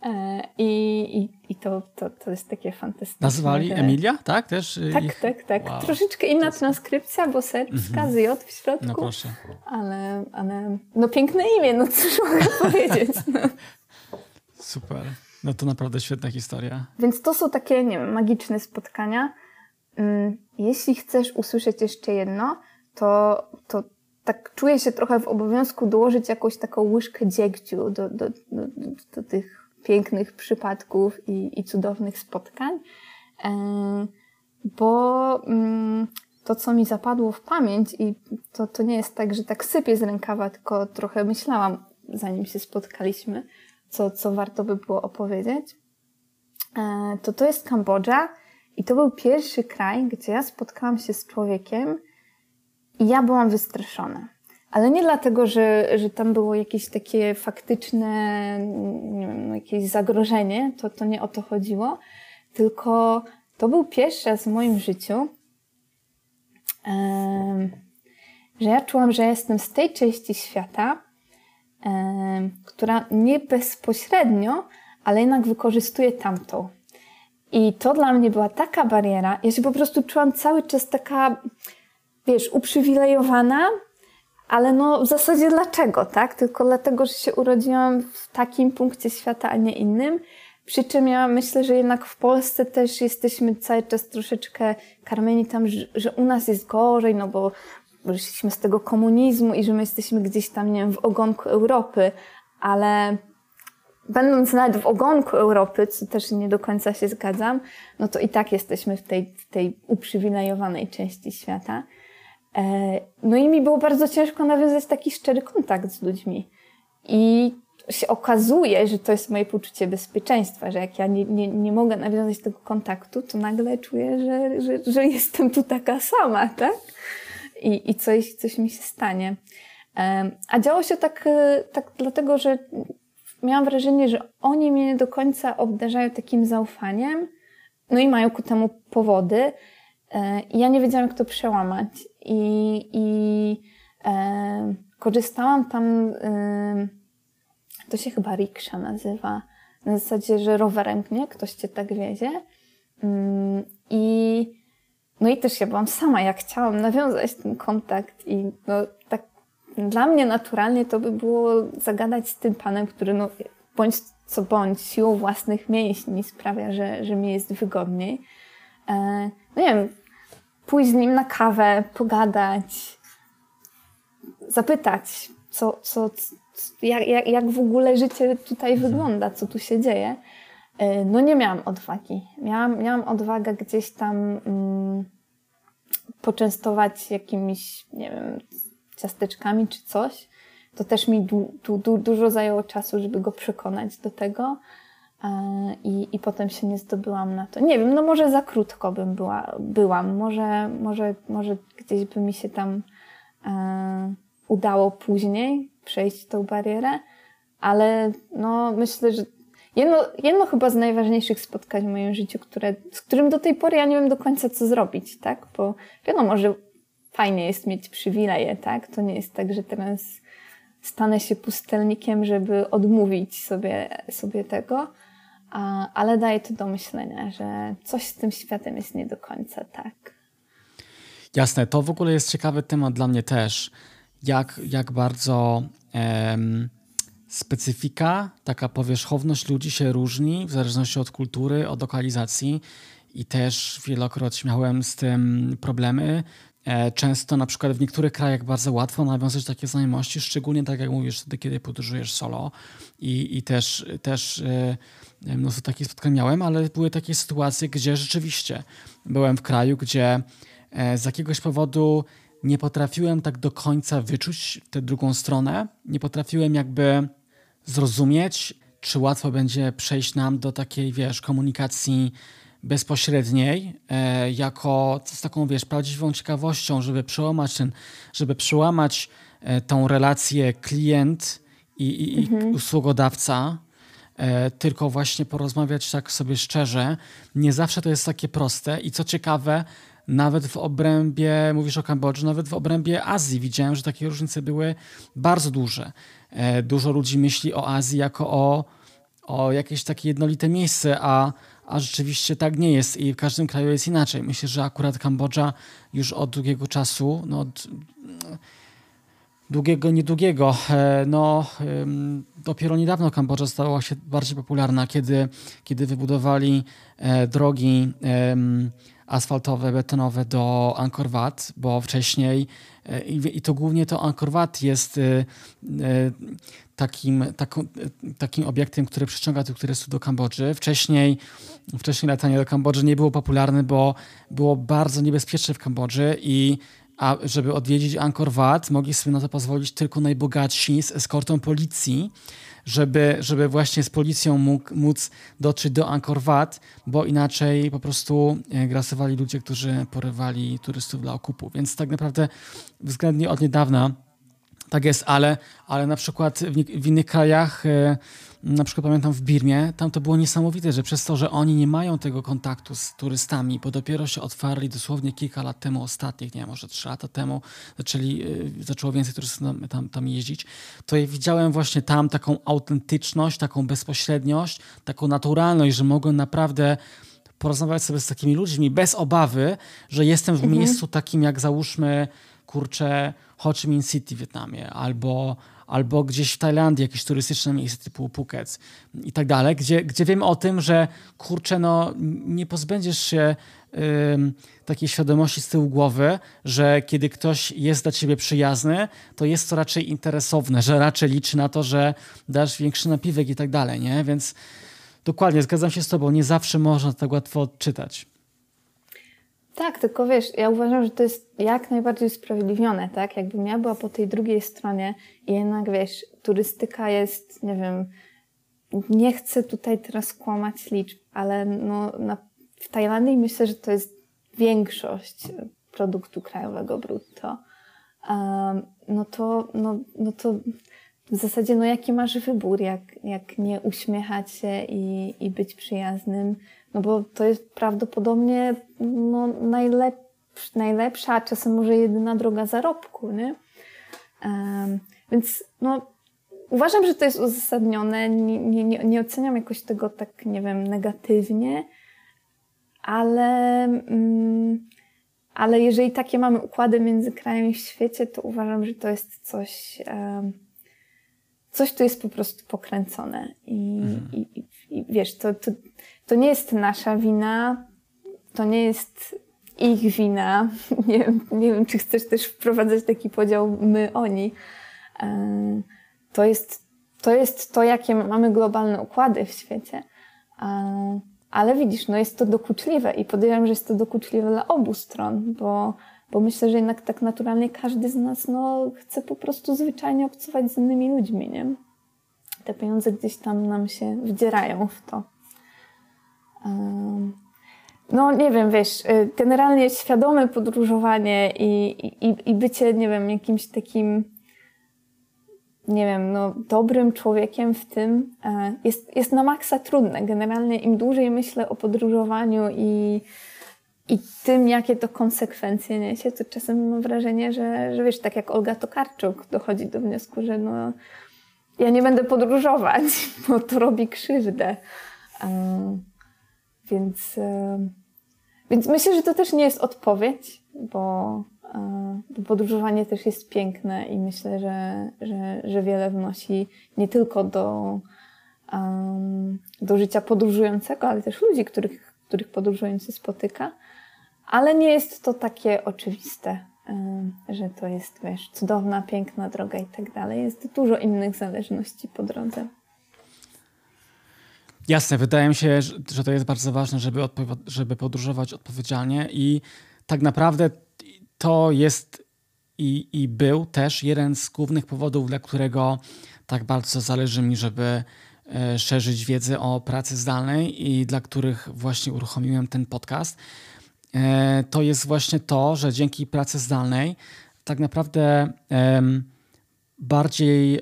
B: E, I, i, i to, to, to jest takie fantastyczne.
A: Nazwali Emilia, tak? Też
B: tak, ich... tak, tak. Wow. Troszeczkę inna transkrypcja, bo serbska mm -hmm. z J w środku. No proszę. Ale, ale no piękne imię, no cóż mogę powiedzieć. No.
A: Super. No to naprawdę świetna historia.
B: Więc to są takie, nie wiem, magiczne spotkania. Mm, jeśli chcesz usłyszeć jeszcze jedno, to, to tak czuję się trochę w obowiązku dołożyć jakąś taką łyżkę dziegciu do, do, do, do, do tych pięknych przypadków i, i cudownych spotkań, e, bo mm, to, co mi zapadło w pamięć i to, to nie jest tak, że tak sypię z rękawa, tylko trochę myślałam, zanim się spotkaliśmy, co, co warto by było opowiedzieć, e, to to jest Kambodża i to był pierwszy kraj, gdzie ja spotkałam się z człowiekiem i ja byłam wystraszona. Ale nie dlatego, że, że tam było jakieś takie faktyczne, nie wiem, jakieś zagrożenie, to, to nie o to chodziło, tylko to był pierwszy raz w moim życiu, że ja czułam, że jestem z tej części świata, która nie bezpośrednio, ale jednak wykorzystuje tamtą. I to dla mnie była taka bariera. Ja się po prostu czułam cały czas taka, wiesz, uprzywilejowana, ale no w zasadzie dlaczego, tak? Tylko dlatego, że się urodziłam w takim punkcie świata, a nie innym. Przy czym ja myślę, że jednak w Polsce też jesteśmy cały czas troszeczkę karmieni tam, że, że u nas jest gorzej, no bo wyszliśmy z tego komunizmu i że my jesteśmy gdzieś tam, nie wiem, w ogonku Europy, ale będąc nawet w ogonku Europy, co też nie do końca się zgadzam, no to i tak jesteśmy w tej, w tej uprzywilejowanej części świata. E, no i mi było bardzo ciężko nawiązać taki szczery kontakt z ludźmi. I się okazuje, że to jest moje poczucie bezpieczeństwa, że jak ja nie, nie, nie mogę nawiązać tego kontaktu, to nagle czuję, że, że, że jestem tu taka sama, tak? I, i coś, coś mi się stanie. A działo się tak, e, tak dlatego, że miałam wrażenie, że oni mnie nie do końca obdarzają takim zaufaniem, no i mają ku temu powody. E, ja nie wiedziałam, jak to przełamać. I, i e, korzystałam tam, e, to się chyba riksza nazywa, na zasadzie, że rowerem, nie? Ktoś cię tak wiezie. Mm, I no i też ja byłam sama, jak chciałam nawiązać ten kontakt i no tak dla mnie naturalnie to by było zagadać z tym panem, który no bądź co bądź siłą własnych mięśni sprawia, że, że mi jest wygodniej. E, no nie wiem, pójść z nim na kawę, pogadać, zapytać, co, co, jak, jak, jak w ogóle życie tutaj mhm. wygląda, co tu się dzieje. E, no nie miałam odwagi. Miałam, miałam odwagę gdzieś tam mm, poczęstować jakimiś, nie wiem, ciasteczkami czy coś. to też mi du, du, du, dużo zajęło czasu, żeby go przekonać do tego. I, I potem się nie zdobyłam na to. Nie wiem, no może za krótko bym była, byłam. Może, może, może gdzieś by mi się tam e, udało później przejść tą barierę, ale no myślę, że jedno, jedno chyba z najważniejszych spotkań w moim życiu, które, z którym do tej pory ja nie wiem do końca co zrobić, tak? Bo wiadomo, że fajnie jest mieć przywileje, tak? To nie jest tak, że teraz stanę się pustelnikiem, żeby odmówić sobie, sobie tego, ale daje to do myślenia, że coś z tym światem jest nie do końca tak.
A: Jasne, to w ogóle jest ciekawy temat dla mnie też, jak, jak bardzo em, specyfika, taka powierzchowność ludzi się różni w zależności od kultury, od lokalizacji i też wielokrotnie miałem z tym problemy. E, często na przykład w niektórych krajach bardzo łatwo nawiązać takie znajomości, szczególnie tak jak mówisz, wtedy, kiedy podróżujesz solo i, i też, też e, mnóstwo takich spotkań miałem, ale były takie sytuacje, gdzie rzeczywiście byłem w kraju, gdzie e, z jakiegoś powodu nie potrafiłem tak do końca wyczuć tę drugą stronę, nie potrafiłem jakby zrozumieć, czy łatwo będzie przejść nam do takiej, wiesz, komunikacji bezpośredniej, e, jako z taką, wiesz, prawdziwą ciekawością, żeby przełamać ten, żeby przełamać e, tą relację klient i, i, mhm. i usługodawca, e, tylko właśnie porozmawiać tak sobie szczerze. Nie zawsze to jest takie proste i co ciekawe, nawet w obrębie, mówisz o Kambodży, nawet w obrębie Azji widziałem, że takie różnice były bardzo duże. Dużo ludzi myśli o Azji jako o, o jakieś takie jednolite miejsce, a, a rzeczywiście tak nie jest i w każdym kraju jest inaczej. Myślę, że akurat Kambodża już od długiego czasu, no od długiego, niedługiego, e, no dopiero niedawno Kambodża stała się bardziej popularna, kiedy, kiedy wybudowali e, drogi asfaltowe, betonowe do Angkor Wat, bo wcześniej e, i, to głównie to Angkor Wat jest takim, taką, takim obiektem, który przyciąga tych turystów do Kambodży. Wcześniej, wcześniej latanie do Kambodży nie było popularne, bo było bardzo niebezpieczne w Kambodży i a żeby odwiedzić Angkor Wat, mogli sobie na to pozwolić tylko najbogatsi z eskortą policji żeby, żeby właśnie z policją mógł, móc dotrzeć do Angkor Wat, bo inaczej po prostu e, grasowali ludzie, którzy porywali turystów dla okupu. Więc tak naprawdę względnie od niedawna tak jest, ale, ale na przykład w, w innych krajach e, na przykład pamiętam w Birmie, tam to było niesamowite, że przez to, że oni nie mają tego kontaktu z turystami, bo dopiero się otwarli dosłownie kilka lat temu, ostatnich, nie wiem, może trzy lata temu, zaczęli, yy, zaczęło więcej turystów tam, tam, tam jeździć, to ja widziałem właśnie tam taką autentyczność, taką bezpośredniość, taką naturalność, że mogłem naprawdę porozmawiać sobie z takimi ludźmi bez obawy, że jestem w mhm. miejscu takim jak załóżmy, kurczę, Ho Chi Minh City w Wietnamie albo albo gdzieś w Tajlandii jakieś turystyczne miejsce typu Phuket i tak dalej, gdzie, gdzie wiem o tym, że kurczę, no nie pozbędziesz się takiej świadomości z tyłu głowy, że kiedy ktoś jest dla ciebie przyjazny, to jest to raczej interesowne, że raczej liczy na to, że dasz większy napiwek i tak dalej, nie? Więc dokładnie, zgadzam się z tobą, nie zawsze można tak łatwo odczytać.
B: Tak, tylko wiesz, ja uważam, że to jest jak najbardziej usprawiedliwione, tak? Jakbym ja była po tej drugiej stronie i jednak, wiesz, turystyka jest, nie wiem, nie chcę tutaj teraz kłamać liczb, ale no, na, w Tajlandii myślę, że to jest większość produktu krajowego brutto. Um, no to, no, no to w zasadzie, no jaki masz wybór, jak, jak nie uśmiechać się i, i być przyjaznym, no bo to jest prawdopodobnie no, najlep najlepsza, a czasem może jedyna droga zarobku, nie? Um, więc no, uważam, że to jest uzasadnione. Nie, nie, nie oceniam jakoś tego tak, nie wiem, negatywnie, ale, mm, ale jeżeli takie mamy układy między krajami w świecie, to uważam, że to jest coś, um, coś tu jest po prostu pokręcone. I, mhm. i, i, i wiesz, to, to to nie jest nasza wina, to nie jest ich wina. Nie wiem, nie wiem czy chcesz też wprowadzać taki podział my, oni. E, to jest to, jest to jakie mamy globalne układy w świecie. E, ale widzisz, no jest to dokuczliwe i podejrzewam, że jest to dokuczliwe dla obu stron, bo, bo myślę, że jednak tak naturalnie każdy z nas no, chce po prostu zwyczajnie obcować z innymi ludźmi, nie? Te pieniądze gdzieś tam nam się wdzierają w to. No nie wiem, wiesz, y, generalnie świadome podróżowanie i, i, i bycie, nie wiem, jakimś takim, nie wiem, no dobrym człowiekiem w tym e, jest, jest na maksa trudne. Generalnie im dłużej myślę o podróżowaniu i, i tym, jakie to konsekwencje niesie, to czasem mam wrażenie, że, że wiesz, tak jak Olga Tokarczuk dochodzi do wniosku, że no ja nie będę podróżować, bo to robi krzywdę. Um, więc, więc myślę, że to też nie jest odpowiedź, bo, bo podróżowanie też jest piękne i myślę, że, że, że wiele wnosi nie tylko do, do życia podróżującego, ale też ludzi, których, których podróżujący spotyka. Ale nie jest to takie oczywiste, że to jest, wiesz, cudowna, piękna droga i tak dalej. Jest dużo innych zależności po drodze.
A: Jasne, wydaje mi się, że to jest bardzo ważne, żeby, żeby podróżować odpowiedzialnie i tak naprawdę to jest i, i był też jeden z głównych powodów, dla którego tak bardzo zależy mi, żeby e, szerzyć wiedzę o pracy zdalnej i dla których właśnie uruchomiłem ten podcast. E, to jest właśnie to, że dzięki pracy zdalnej tak naprawdę bardziej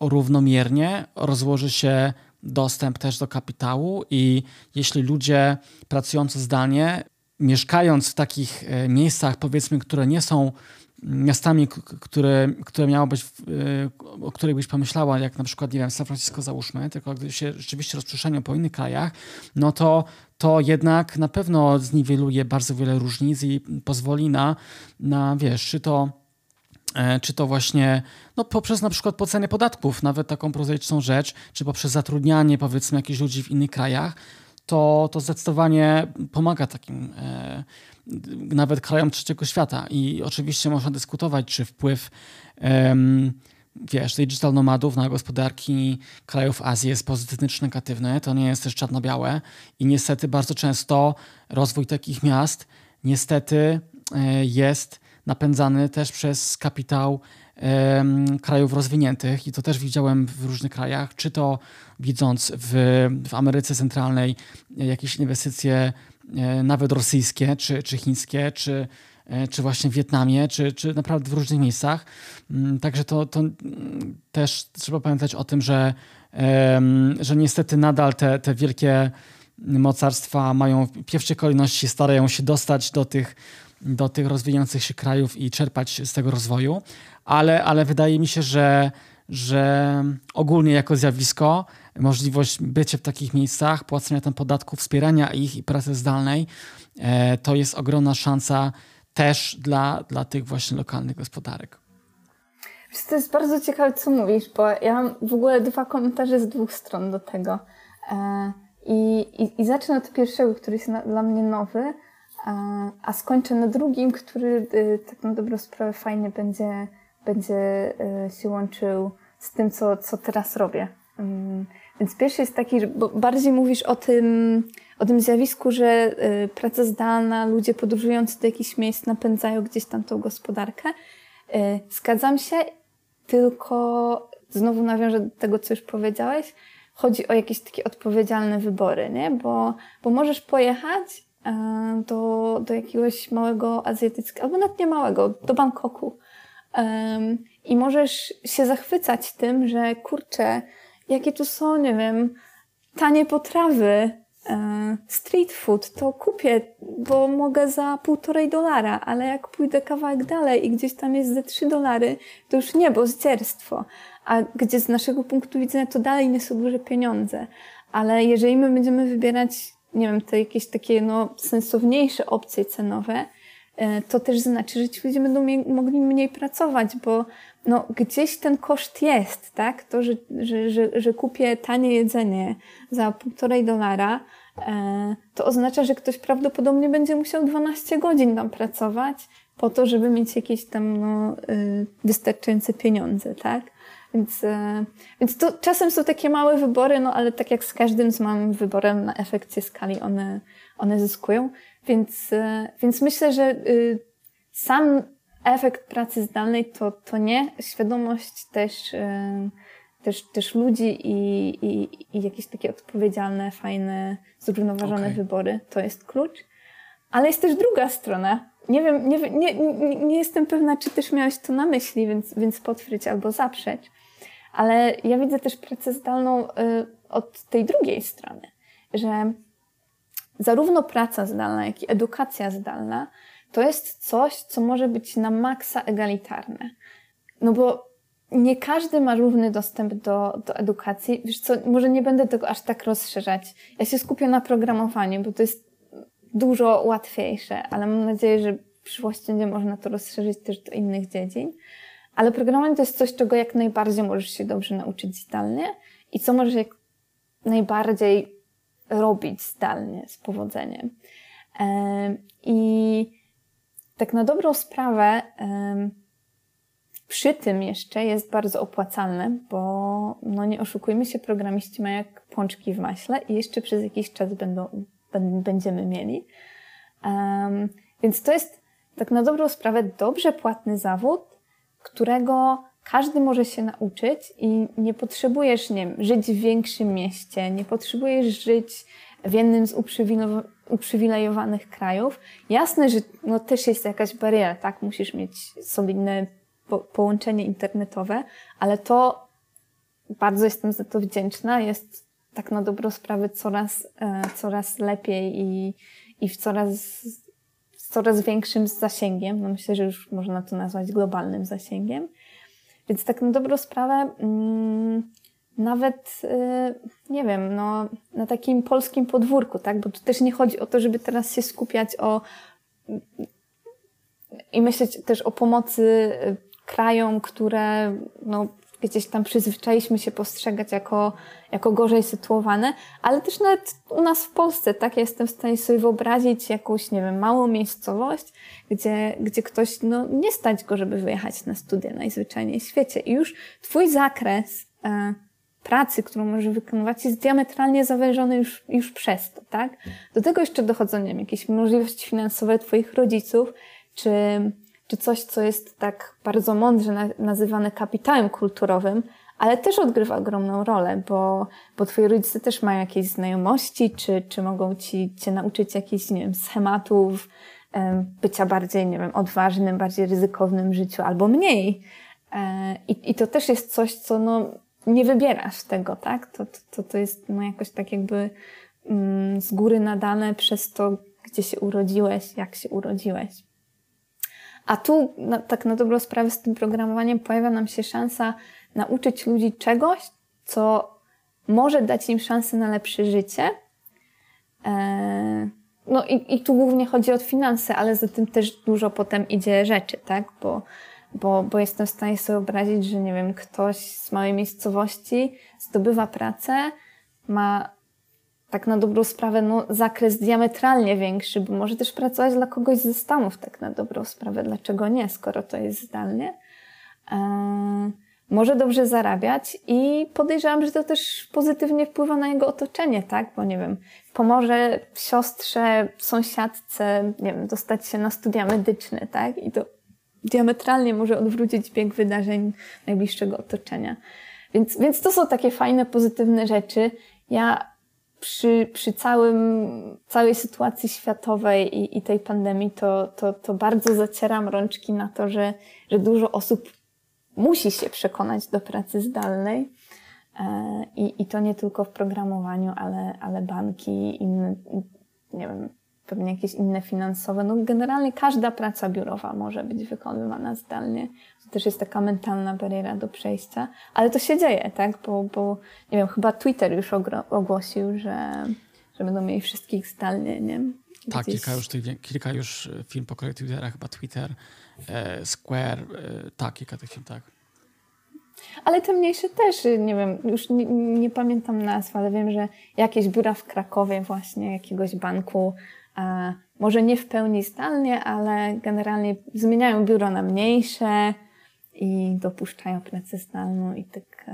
A: równomiernie rozłoży się dostęp też do kapitału i jeśli ludzie pracujący zdalnie, mieszkając w takich e, miejscach, powiedzmy, które nie są miastami, które, które miało być, e, o których byś pomyślała, jak na przykład, nie wiem, San Francisco załóżmy, tylko gdy się rzeczywiście rozprzestrzenią po innych krajach, no to, to jednak na pewno zniweluje bardzo wiele różnic i pozwoli na, na wiesz, czy to czy to właśnie no, poprzez na przykład płacenie podatków, nawet taką prozaiczną rzecz, czy poprzez zatrudnianie powiedzmy jakichś ludzi w innych krajach, to, to zdecydowanie pomaga takim e, nawet krajom trzeciego świata. I oczywiście można dyskutować, czy wpływ e, wiesz, digital nomadów na gospodarki krajów Azji jest pozytywny czy negatywny. To nie jest też czarno-białe. I niestety bardzo często rozwój takich miast niestety e, jest napędzany też przez kapitał krajów rozwiniętych i to też widziałem w różnych krajach, czy to widząc w, w Ameryce Centralnej jakieś inwestycje e, nawet rosyjskie, czy, czy chińskie, czy, e, czy właśnie w Wietnamie, czy, czy naprawdę w różnych miejscach. Mm, także to, to też trzeba pamiętać o tym, że, że niestety nadal te, te wielkie mocarstwa mają w pierwszej kolejności starają się dostać do tych do tych rozwijających się krajów i czerpać z tego rozwoju, ale, ale wydaje mi się, że, że ogólnie jako zjawisko możliwość bycia w takich miejscach, płacenia tam podatków, wspierania ich i pracy zdalnej, e, to jest ogromna szansa też dla, dla tych właśnie lokalnych gospodarek.
B: To jest bardzo ciekawe, co mówisz, bo ja mam w ogóle dwa komentarze z dwóch stron do tego. E, I, i, i zacznę od pierwszego, który jest dla mnie nowy, a, skończę na drugim, który y, tak na dobrą sprawę fajnie będzie, będzie y, się łączył z tym, co, co teraz robię. Mm, więc pierwszy jest taki, że bardziej mówisz o tym, o tym zjawisku, że y, praca zdalna, ludzie podróżujący do jakichś miejsc napędzają gdzieś tam tą gospodarkę. Zgadzam się, tylko znowu nawiążę do tego, co już powiedziałeś. Chodzi o jakieś takie odpowiedzialne wybory, nie? Bo, bo możesz pojechać do, do jakiegoś małego azjatyckiego, albo nawet nie małego, do Bangkoku. I możesz się zachwycać tym, że kurczę, jakie tu są, nie wiem, tanie potrawy, e, street food, to kupię, bo mogę za półtorej dolara, ale jak pójdę kawałek dalej i gdzieś tam jest ze trzy dolary, to już niebo, zdzierstwo. A gdzie z naszego punktu widzenia to dalej nie są duże pieniądze. Ale jeżeli my będziemy wybierać nie wiem, te jakieś takie no, sensowniejsze opcje cenowe, e, to też znaczy, że ci ludzie będą mogli mniej pracować, bo no, gdzieś ten koszt jest, tak? To, że, że, że, że kupię tanie jedzenie za półtorej dolara, e, to oznacza, że ktoś prawdopodobnie będzie musiał 12 godzin tam pracować po to, żeby mieć jakieś tam no, e, wystarczające pieniądze, tak? Więc, e, więc to czasem są takie małe wybory, no ale tak jak z każdym z małym wyborem na efekcie skali one, one zyskują. Więc, e, więc myślę, że y, sam efekt pracy zdalnej to, to nie. Świadomość też, e, też, też ludzi i, i, i jakieś takie odpowiedzialne, fajne, zrównoważone okay. wybory to jest klucz. Ale jest też druga strona. Nie wiem, nie, nie, nie jestem pewna, czy też miałeś to na myśli, więc, więc potwierdzić albo zaprzeć. Ale ja widzę też pracę zdalną y, od tej drugiej strony, że zarówno praca zdalna, jak i edukacja zdalna to jest coś, co może być na maksa egalitarne. No bo nie każdy ma równy dostęp do, do edukacji. Wiesz co, może nie będę tego aż tak rozszerzać. Ja się skupię na programowaniu, bo to jest dużo łatwiejsze, ale mam nadzieję, że w przyszłości będzie można to rozszerzyć też do innych dziedzin. Ale programowanie to jest coś, czego jak najbardziej możesz się dobrze nauczyć zdalnie i co możesz jak najbardziej robić zdalnie z powodzeniem. I tak na dobrą sprawę, przy tym jeszcze jest bardzo opłacalne, bo no nie oszukujmy się, programiści mają jak pączki w maśle i jeszcze przez jakiś czas będą, będziemy mieli. Więc to jest tak na dobrą sprawę dobrze płatny zawód, którego każdy może się nauczyć i nie potrzebujesz, nie żyć w większym mieście, nie potrzebujesz żyć w jednym z uprzywilejowanych krajów. Jasne, że no, też jest jakaś bariera, tak? Musisz mieć solidne po połączenie internetowe, ale to bardzo jestem za to wdzięczna. Jest tak na dobrą sprawę coraz, e, coraz lepiej i, i w coraz, coraz większym zasięgiem. No myślę, że już można to nazwać globalnym zasięgiem. Więc tak na dobrą sprawę, mm, nawet, y, nie wiem, no, na takim polskim podwórku, tak? Bo tu też nie chodzi o to, żeby teraz się skupiać o i myśleć też o pomocy y, krajom, które no, gdzieś tam przyzwyczailiśmy się postrzegać jako, jako gorzej sytuowane, ale też nawet u nas w Polsce, tak? Ja jestem w stanie sobie wyobrazić jakąś, nie wiem, małą miejscowość, gdzie, gdzie ktoś, no, nie stać go, żeby wyjechać na studia najzwyczajniej w świecie. I już twój zakres e, pracy, którą możesz wykonywać, jest diametralnie zawężony już, już przez to, tak? Do tego jeszcze dochodzą, nie wiem, jakieś możliwości finansowe twoich rodziców, czy czy coś, co jest tak bardzo mądrze nazywane kapitałem kulturowym, ale też odgrywa ogromną rolę, bo, bo twoi rodzice też mają jakieś znajomości, czy, czy mogą ci, cię nauczyć jakichś, nie wiem, schematów, bycia bardziej, nie wiem, odważnym, bardziej ryzykownym w życiu, albo mniej. E, I, i to też jest coś, co no, nie wybierasz tego, tak? To, to, to jest no, jakoś tak jakby mm, z góry nadane przez to, gdzie się urodziłeś, jak się urodziłeś. A tu, no, tak na dobrą sprawę, z tym programowaniem pojawia nam się szansa nauczyć ludzi czegoś, co może dać im szansę na lepsze życie. Eee, no i, i tu głównie chodzi o finanse, ale za tym też dużo potem idzie rzeczy, tak? Bo, bo, bo jestem w stanie sobie wyobrazić, że nie wiem, ktoś z małej miejscowości zdobywa pracę, ma tak na dobrą sprawę no, zakres diametralnie większy, bo może też pracować dla kogoś ze Stanów tak na dobrą sprawę. Dlaczego nie, skoro to jest zdalnie? Eee, może dobrze zarabiać i podejrzewam, że to też pozytywnie wpływa na jego otoczenie, tak? Bo nie wiem, pomoże siostrze, sąsiadce, nie wiem, dostać się na studia medyczne, tak? I to diametralnie może odwrócić bieg wydarzeń najbliższego otoczenia. Więc, więc to są takie fajne, pozytywne rzeczy. Ja przy, przy całym, całej sytuacji światowej i, i tej pandemii, to, to, to bardzo zacieram rączki na to, że, że dużo osób musi się przekonać do pracy zdalnej. E, I, I to nie tylko w programowaniu, ale, ale banki, inne, nie wiem, pewnie jakieś inne finansowe. No generalnie każda praca biurowa może być wykonywana zdalnie też jest taka mentalna bariera do przejścia, ale to się dzieje, tak? Bo, bo nie wiem, chyba Twitter już ogłosił, że, że będą mieli wszystkich zdalnie, nie?
A: Gdzieś... Tak, kilka już, tych, kilka już e, film pokoleń Twittera, chyba Twitter, e, Square, e, tak, kilka tych film, tak.
B: Ale te mniejsze też, nie wiem, już nie, nie, pamiętam nazw, ale wiem, że jakieś biura w Krakowie właśnie, jakiegoś banku, może nie w pełni zdalnie, ale generalnie zmieniają biuro na mniejsze, i dopuszczają pracę zdalną i tak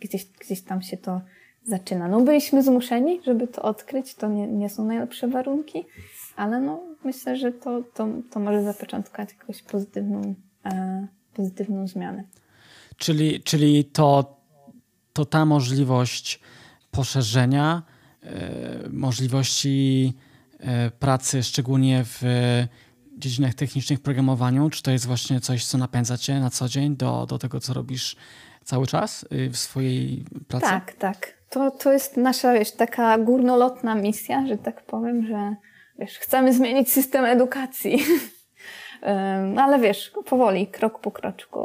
B: gdzieś, gdzieś tam się to zaczyna. No byliśmy zmuszeni, żeby to odkryć, to nie, nie są najlepsze warunki, ale no myślę, że to, to, to może zapoczątkować jakąś pozytywną, e, pozytywną zmianę.
A: Czyli, czyli to, to ta możliwość poszerzenia, e, możliwości e, pracy, szczególnie w dziedzinach technicznych, programowaniu, czy to jest właśnie coś, co napędza cię na co dzień do, do tego, co robisz cały czas y, w swojej pracy?
B: Tak, tak. To, to jest nasza, wiesz, taka górnolotna misja, że tak powiem, że wiesz, chcemy zmienić system edukacji. ale wiesz, powoli, krok po kroczku.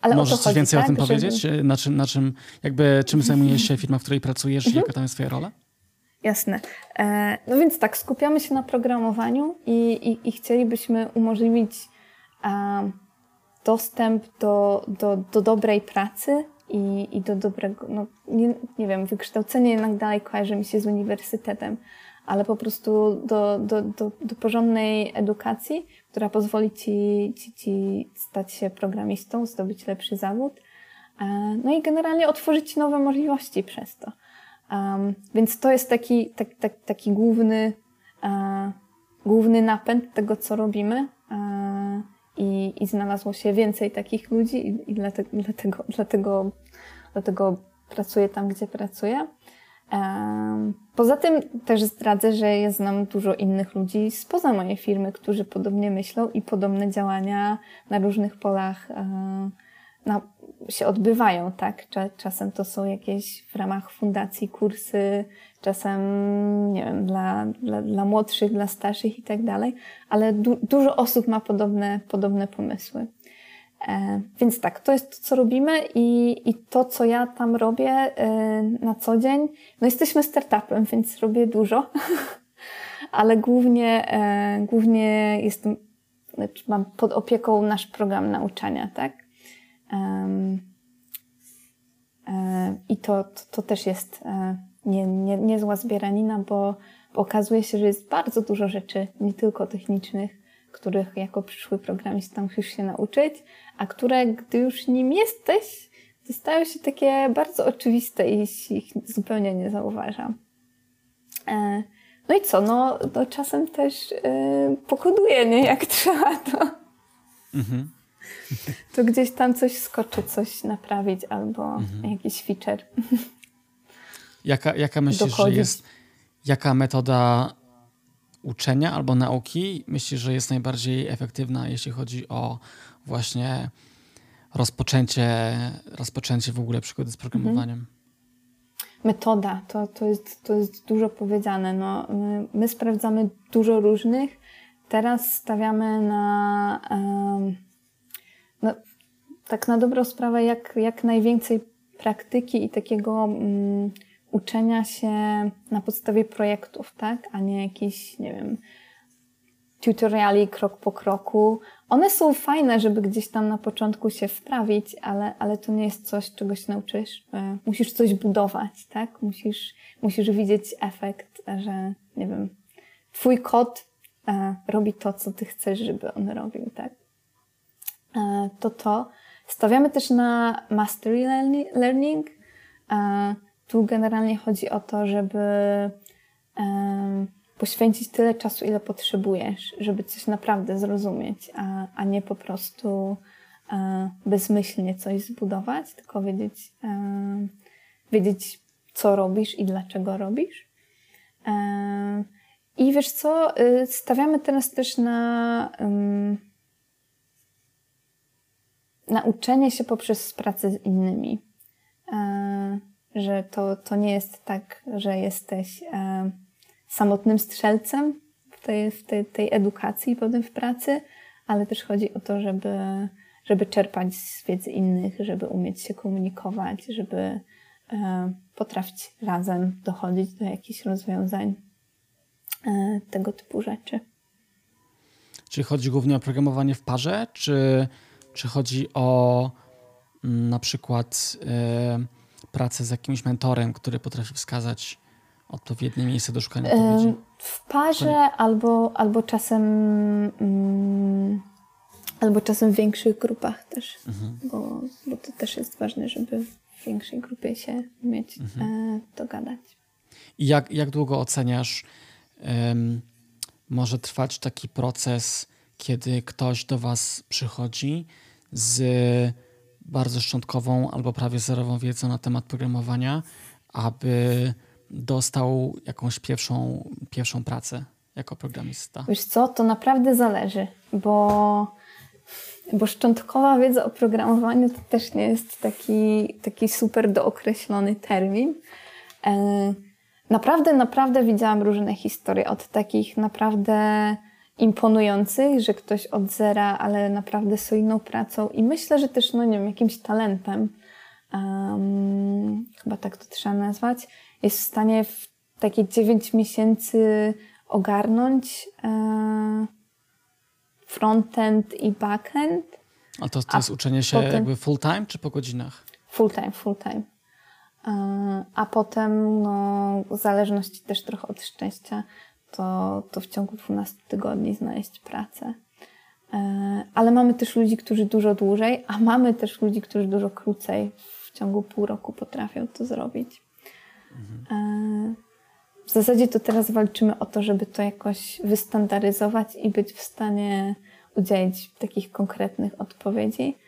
B: Ale
A: Możesz coś więcej
B: tak?
A: o tym powiedzieć? Żeby... Na czym, na czym, jakby, czym zajmuje się firma, w której pracujesz i mhm. jaka tam jest twoja rola?
B: Jasne. E, no więc tak, skupiamy się na programowaniu i, i, i chcielibyśmy umożliwić dostęp do, do, do dobrej pracy i, i do dobrego, no nie, nie wiem, wykształcenie jednak dalej kojarzy mi się z uniwersytetem, ale po prostu do, do, do, do porządnej edukacji, która pozwoli ci, ci, ci stać się programistą, zdobyć lepszy zawód, e, no i generalnie otworzyć nowe możliwości przez to. Um, więc to jest taki, tak, tak, taki główny, uh, główny napęd tego, co robimy. Uh, i, i znalazło się więcej takich ludzi i, i dlatego, dlatego, dlatego, pracuję tam, gdzie pracuję. Poza tym też zdradzę, że ja znam dużo innych ludzi spoza mojej firmy, którzy podobnie myślą i podobne działania na różnych polach na, się odbywają, tak? Czasem to są jakieś w ramach fundacji kursy, czasem, nie wiem, dla, dla, dla młodszych, dla starszych i tak dalej, ale du dużo osób ma podobne, podobne pomysły. E, więc tak, to jest to, co robimy i, i to, co ja tam robię e, na co dzień. No jesteśmy startupem, więc robię dużo, ale głównie, e, głównie jestem, znaczy mam pod opieką nasz program nauczania, tak? Um, I to, to, to, też jest e, nie, nie, niezła zbieranina, bo, okazuje się, że jest bardzo dużo rzeczy, nie tylko technicznych, których jako przyszły programista musisz się nauczyć, a które, gdy już nim jesteś, to stają się takie bardzo oczywiste i ich zupełnie nie zauważam. E, no i co, no, no czasem też yy, nie? Jak trzeba, to, mhm. to gdzieś tam coś skoczy, coś naprawić albo mhm. jakiś feature.
A: Jaka, jaka myślisz, dochodzić. że jest, jaka metoda uczenia albo nauki myślisz, że jest najbardziej efektywna, jeśli chodzi o właśnie rozpoczęcie, rozpoczęcie w ogóle przygody z programowaniem? Mhm.
B: Metoda, to, to, jest, to jest dużo powiedziane. No, my, my sprawdzamy dużo różnych. Teraz stawiamy na um, tak na dobrą sprawę jak, jak najwięcej praktyki i takiego um, uczenia się na podstawie projektów, tak? A nie jakichś, nie wiem, tutoriali krok po kroku. One są fajne, żeby gdzieś tam na początku się wprawić, ale, ale to nie jest coś, czego się nauczysz. E, musisz coś budować, tak? Musisz, musisz widzieć efekt, że, nie wiem, twój kod e, robi to, co ty chcesz, żeby on robił, tak? E, to to. Stawiamy też na mastery learning. Tu generalnie chodzi o to, żeby poświęcić tyle czasu, ile potrzebujesz, żeby coś naprawdę zrozumieć, a, a nie po prostu e, bezmyślnie coś zbudować, tylko wiedzieć, e, wiedzieć, co robisz i dlaczego robisz. E, I wiesz co, y, stawiamy teraz też na, na uczenie się poprzez pracę z innymi że to, to nie jest tak, że jesteś e, samotnym strzelcem w, tej, w tej, tej edukacji potem w pracy, ale też chodzi o to, żeby, żeby czerpać z wiedzy innych, żeby umieć się komunikować, żeby e, potrafić razem dochodzić do jakichś rozwiązań, e, tego typu rzeczy.
A: Czy chodzi głównie o programowanie w parze, czy, czy chodzi o mm, na przykład pracę z jakimś mentorem, który potrafi wskazać odpowiednie miejsce do szukania odpowiedzi?
B: W parze albo, albo czasem mm, Albo czasem w większych grupach też, mhm. bo, bo to też jest ważne, żeby w większej grupie się umieć mhm. e, dogadać.
A: I jak, jak długo oceniasz, um, może trwać taki proces, kiedy ktoś do Was przychodzi z bardzo szczątkową albo prawie zerową wiedzą na temat programowania, aby dostał jakąś pierwszą, pierwszą pracę jako programista?
B: Wiesz co, to naprawdę zależy, bo, bo szczątkowa wiedza o programowaniu to też nie jest taki, taki super dookreślony termin. E, naprawdę, naprawdę widziałam różne historie od takich naprawdę imponujących, że ktoś od zera, ale naprawdę solidną pracą i myślę, że też, no nie wiem, jakimś talentem, um, chyba tak to trzeba nazwać, jest w stanie w takie 9 miesięcy ogarnąć e, frontend i backend.
A: A to, to jest uczenie się potem, jakby full time czy po godzinach?
B: Full time, full time. E, a potem, no, w zależności też trochę od szczęścia, to, to w ciągu 12 tygodni znaleźć pracę. E, ale mamy też ludzi, którzy dużo dłużej, a mamy też ludzi, którzy dużo krócej w ciągu pół roku potrafią to zrobić. Mhm. W zasadzie to teraz walczymy o to, żeby to jakoś wystandaryzować i być w stanie udzielić takich konkretnych odpowiedzi.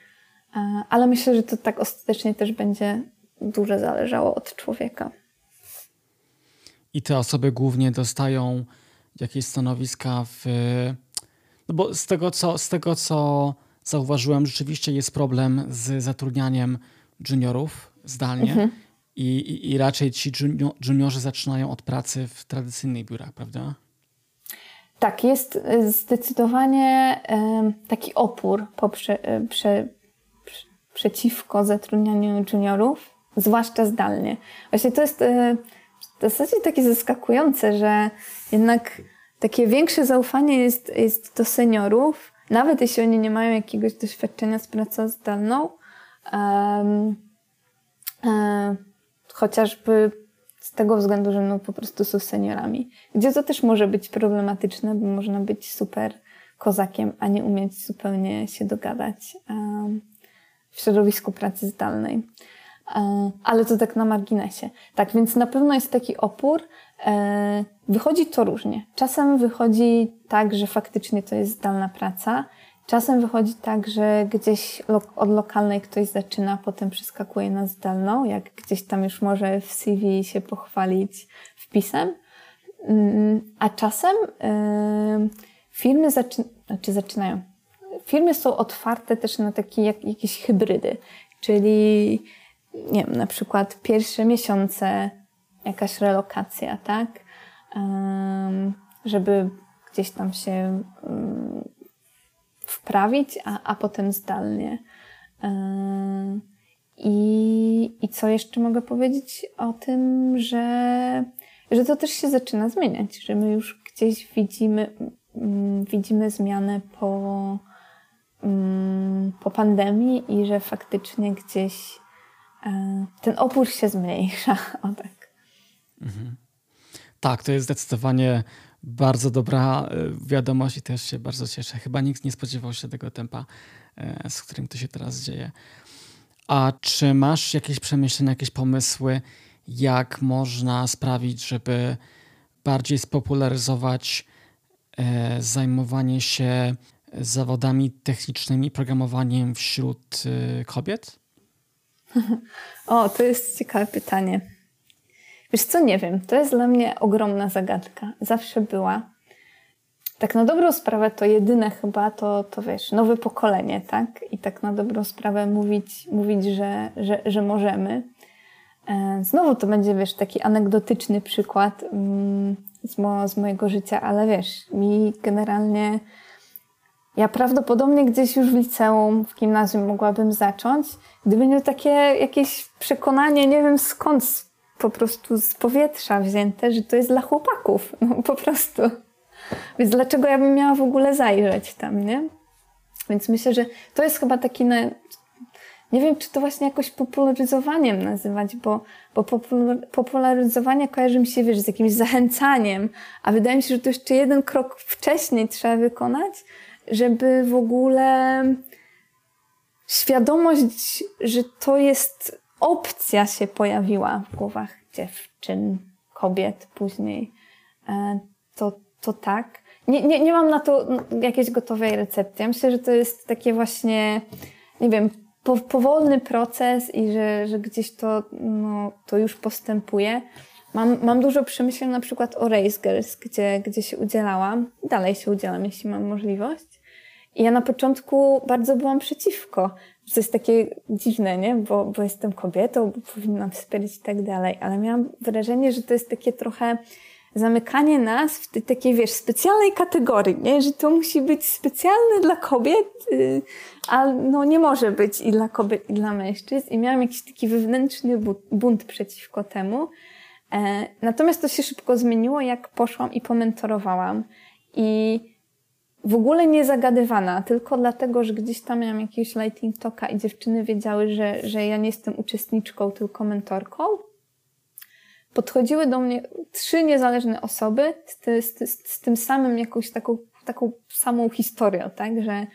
B: E, ale myślę, że to tak ostatecznie też będzie dużo zależało od człowieka.
A: I te osoby głównie dostają jakieś stanowiska w. No bo z tego, co, z tego, co zauważyłem, rzeczywiście jest problem z zatrudnianiem juniorów zdalnie. Mhm. I, i, I, raczej ci juniorzy zaczynają od pracy w tradycyjnych biurach, prawda?
B: Tak, jest e, zdecydowanie taki opór poprze, e, prze, przeciwko zatrudnianiu juniorów, zwłaszcza zdalnie. Właśnie to jest w zasadzie takie zaskakujące, że jednak takie większe zaufanie jest, jest do seniorów, nawet jeśli oni nie mają jakiegoś doświadczenia z pracą zdalną. Um, chociażby z tego względu, że no po prostu są seniorami. Gdzie to też może być problematyczne, bo można być super kozakiem, a nie umieć zupełnie się dogadać um, w środowisku pracy zdalnej. Um, ale to tak na marginesie. Tak, więc na pewno jest taki opór. Um, wychodzi to różnie. Czasem wychodzi tak, że faktycznie to jest zdalna praca, Czasem wychodzi tak, że gdzieś od lokalnej ktoś zaczyna, potem przeskakuje na zdalną, jak gdzieś tam już może w CV się pochwalić wpisem. Mm, a czasem firmy zaczy znaczy zaczynają. Firmy są otwarte też na takie jak, jakieś hybrydy, czyli nie wiem, na przykład pierwsze miesiące jakaś relokacja, tak? Żeby gdzieś tam się wprawić, a, a potem zdalnie. I, I co jeszcze mogę powiedzieć o tym, że, że to też się zaczyna zmieniać, że my już gdzieś widzimy, mm, widzimy zmianę po, mm, po pandemii i że faktycznie gdzieś ten opór się zmniejsza. O tak.
A: Mhm. Tak, to jest zdecydowanie bardzo dobra e, wiadomość i też się bardzo cieszę. Chyba nikt nie spodziewał się tego tempa, e, z którym to się teraz dzieje. A czy masz jakieś przemyślenia, jakieś pomysły, jak można sprawić, żeby bardziej spopularyzować e, zajmowanie się zawodami technicznymi, programowaniem wśród kobiet?
B: O, to jest ciekawe pytanie. Wiesz co, nie wiem. To jest dla mnie ogromna zagadka. Zawsze była. Tak na dobrą sprawę to jedyne chyba to, to wiesz, nowe pokolenie, tak? I tak na dobrą sprawę mówić, mówić że, że, że możemy. E, znowu to będzie, wiesz, taki anegdotyczny przykład mm, z, mo z mojego życia, ale wiesz, mi generalnie ja prawdopodobnie gdzieś już w liceum, w gimnazjum mogłabym zacząć, gdyby nie takie jakieś przekonanie, nie wiem skąd po prostu z powietrza wzięte, że to jest dla chłopaków. No po prostu. Więc dlaczego ja bym miała w ogóle zajrzeć tam, nie? Więc myślę, że to jest chyba taki. Na... Nie wiem, czy to właśnie jakoś popularyzowaniem nazywać, bo, bo popularyzowanie kojarzy mi się, wiesz, z jakimś zachęcaniem, a wydaje mi się, że to jeszcze jeden krok wcześniej trzeba wykonać, żeby w ogóle świadomość, że to jest opcja się pojawiła w głowach dziewczyn, kobiet później. E, to, to tak. Nie, nie, nie mam na to jakiejś gotowej recepty. Ja myślę, że to jest takie właśnie, nie wiem, po, powolny proces i że, że gdzieś to, no, to już postępuje. Mam, mam dużo przemyśleń na przykład o Race Girls, gdzie, gdzie się udzielałam. Dalej się udzielam, jeśli mam możliwość. I ja na początku bardzo byłam przeciwko. To jest takie dziwne, nie? Bo, bo jestem kobietą, bo powinnam wspierać i tak dalej. Ale miałam wrażenie, że to jest takie trochę zamykanie nas w tej takiej, wiesz, specjalnej kategorii, nie? Że to musi być specjalne dla kobiet, yy, a no nie może być i dla kobiet, i dla mężczyzn. I miałam jakiś taki wewnętrzny bunt przeciwko temu. E, natomiast to się szybko zmieniło, jak poszłam i pomentorowałam. I w ogóle nie zagadywana, tylko dlatego, że gdzieś tam miałam jakiegoś lighting talka i dziewczyny wiedziały, że, że ja nie jestem uczestniczką, tylko mentorką. Podchodziły do mnie trzy niezależne osoby z, z, z tym samym jakąś taką, taką samą historią, tak, że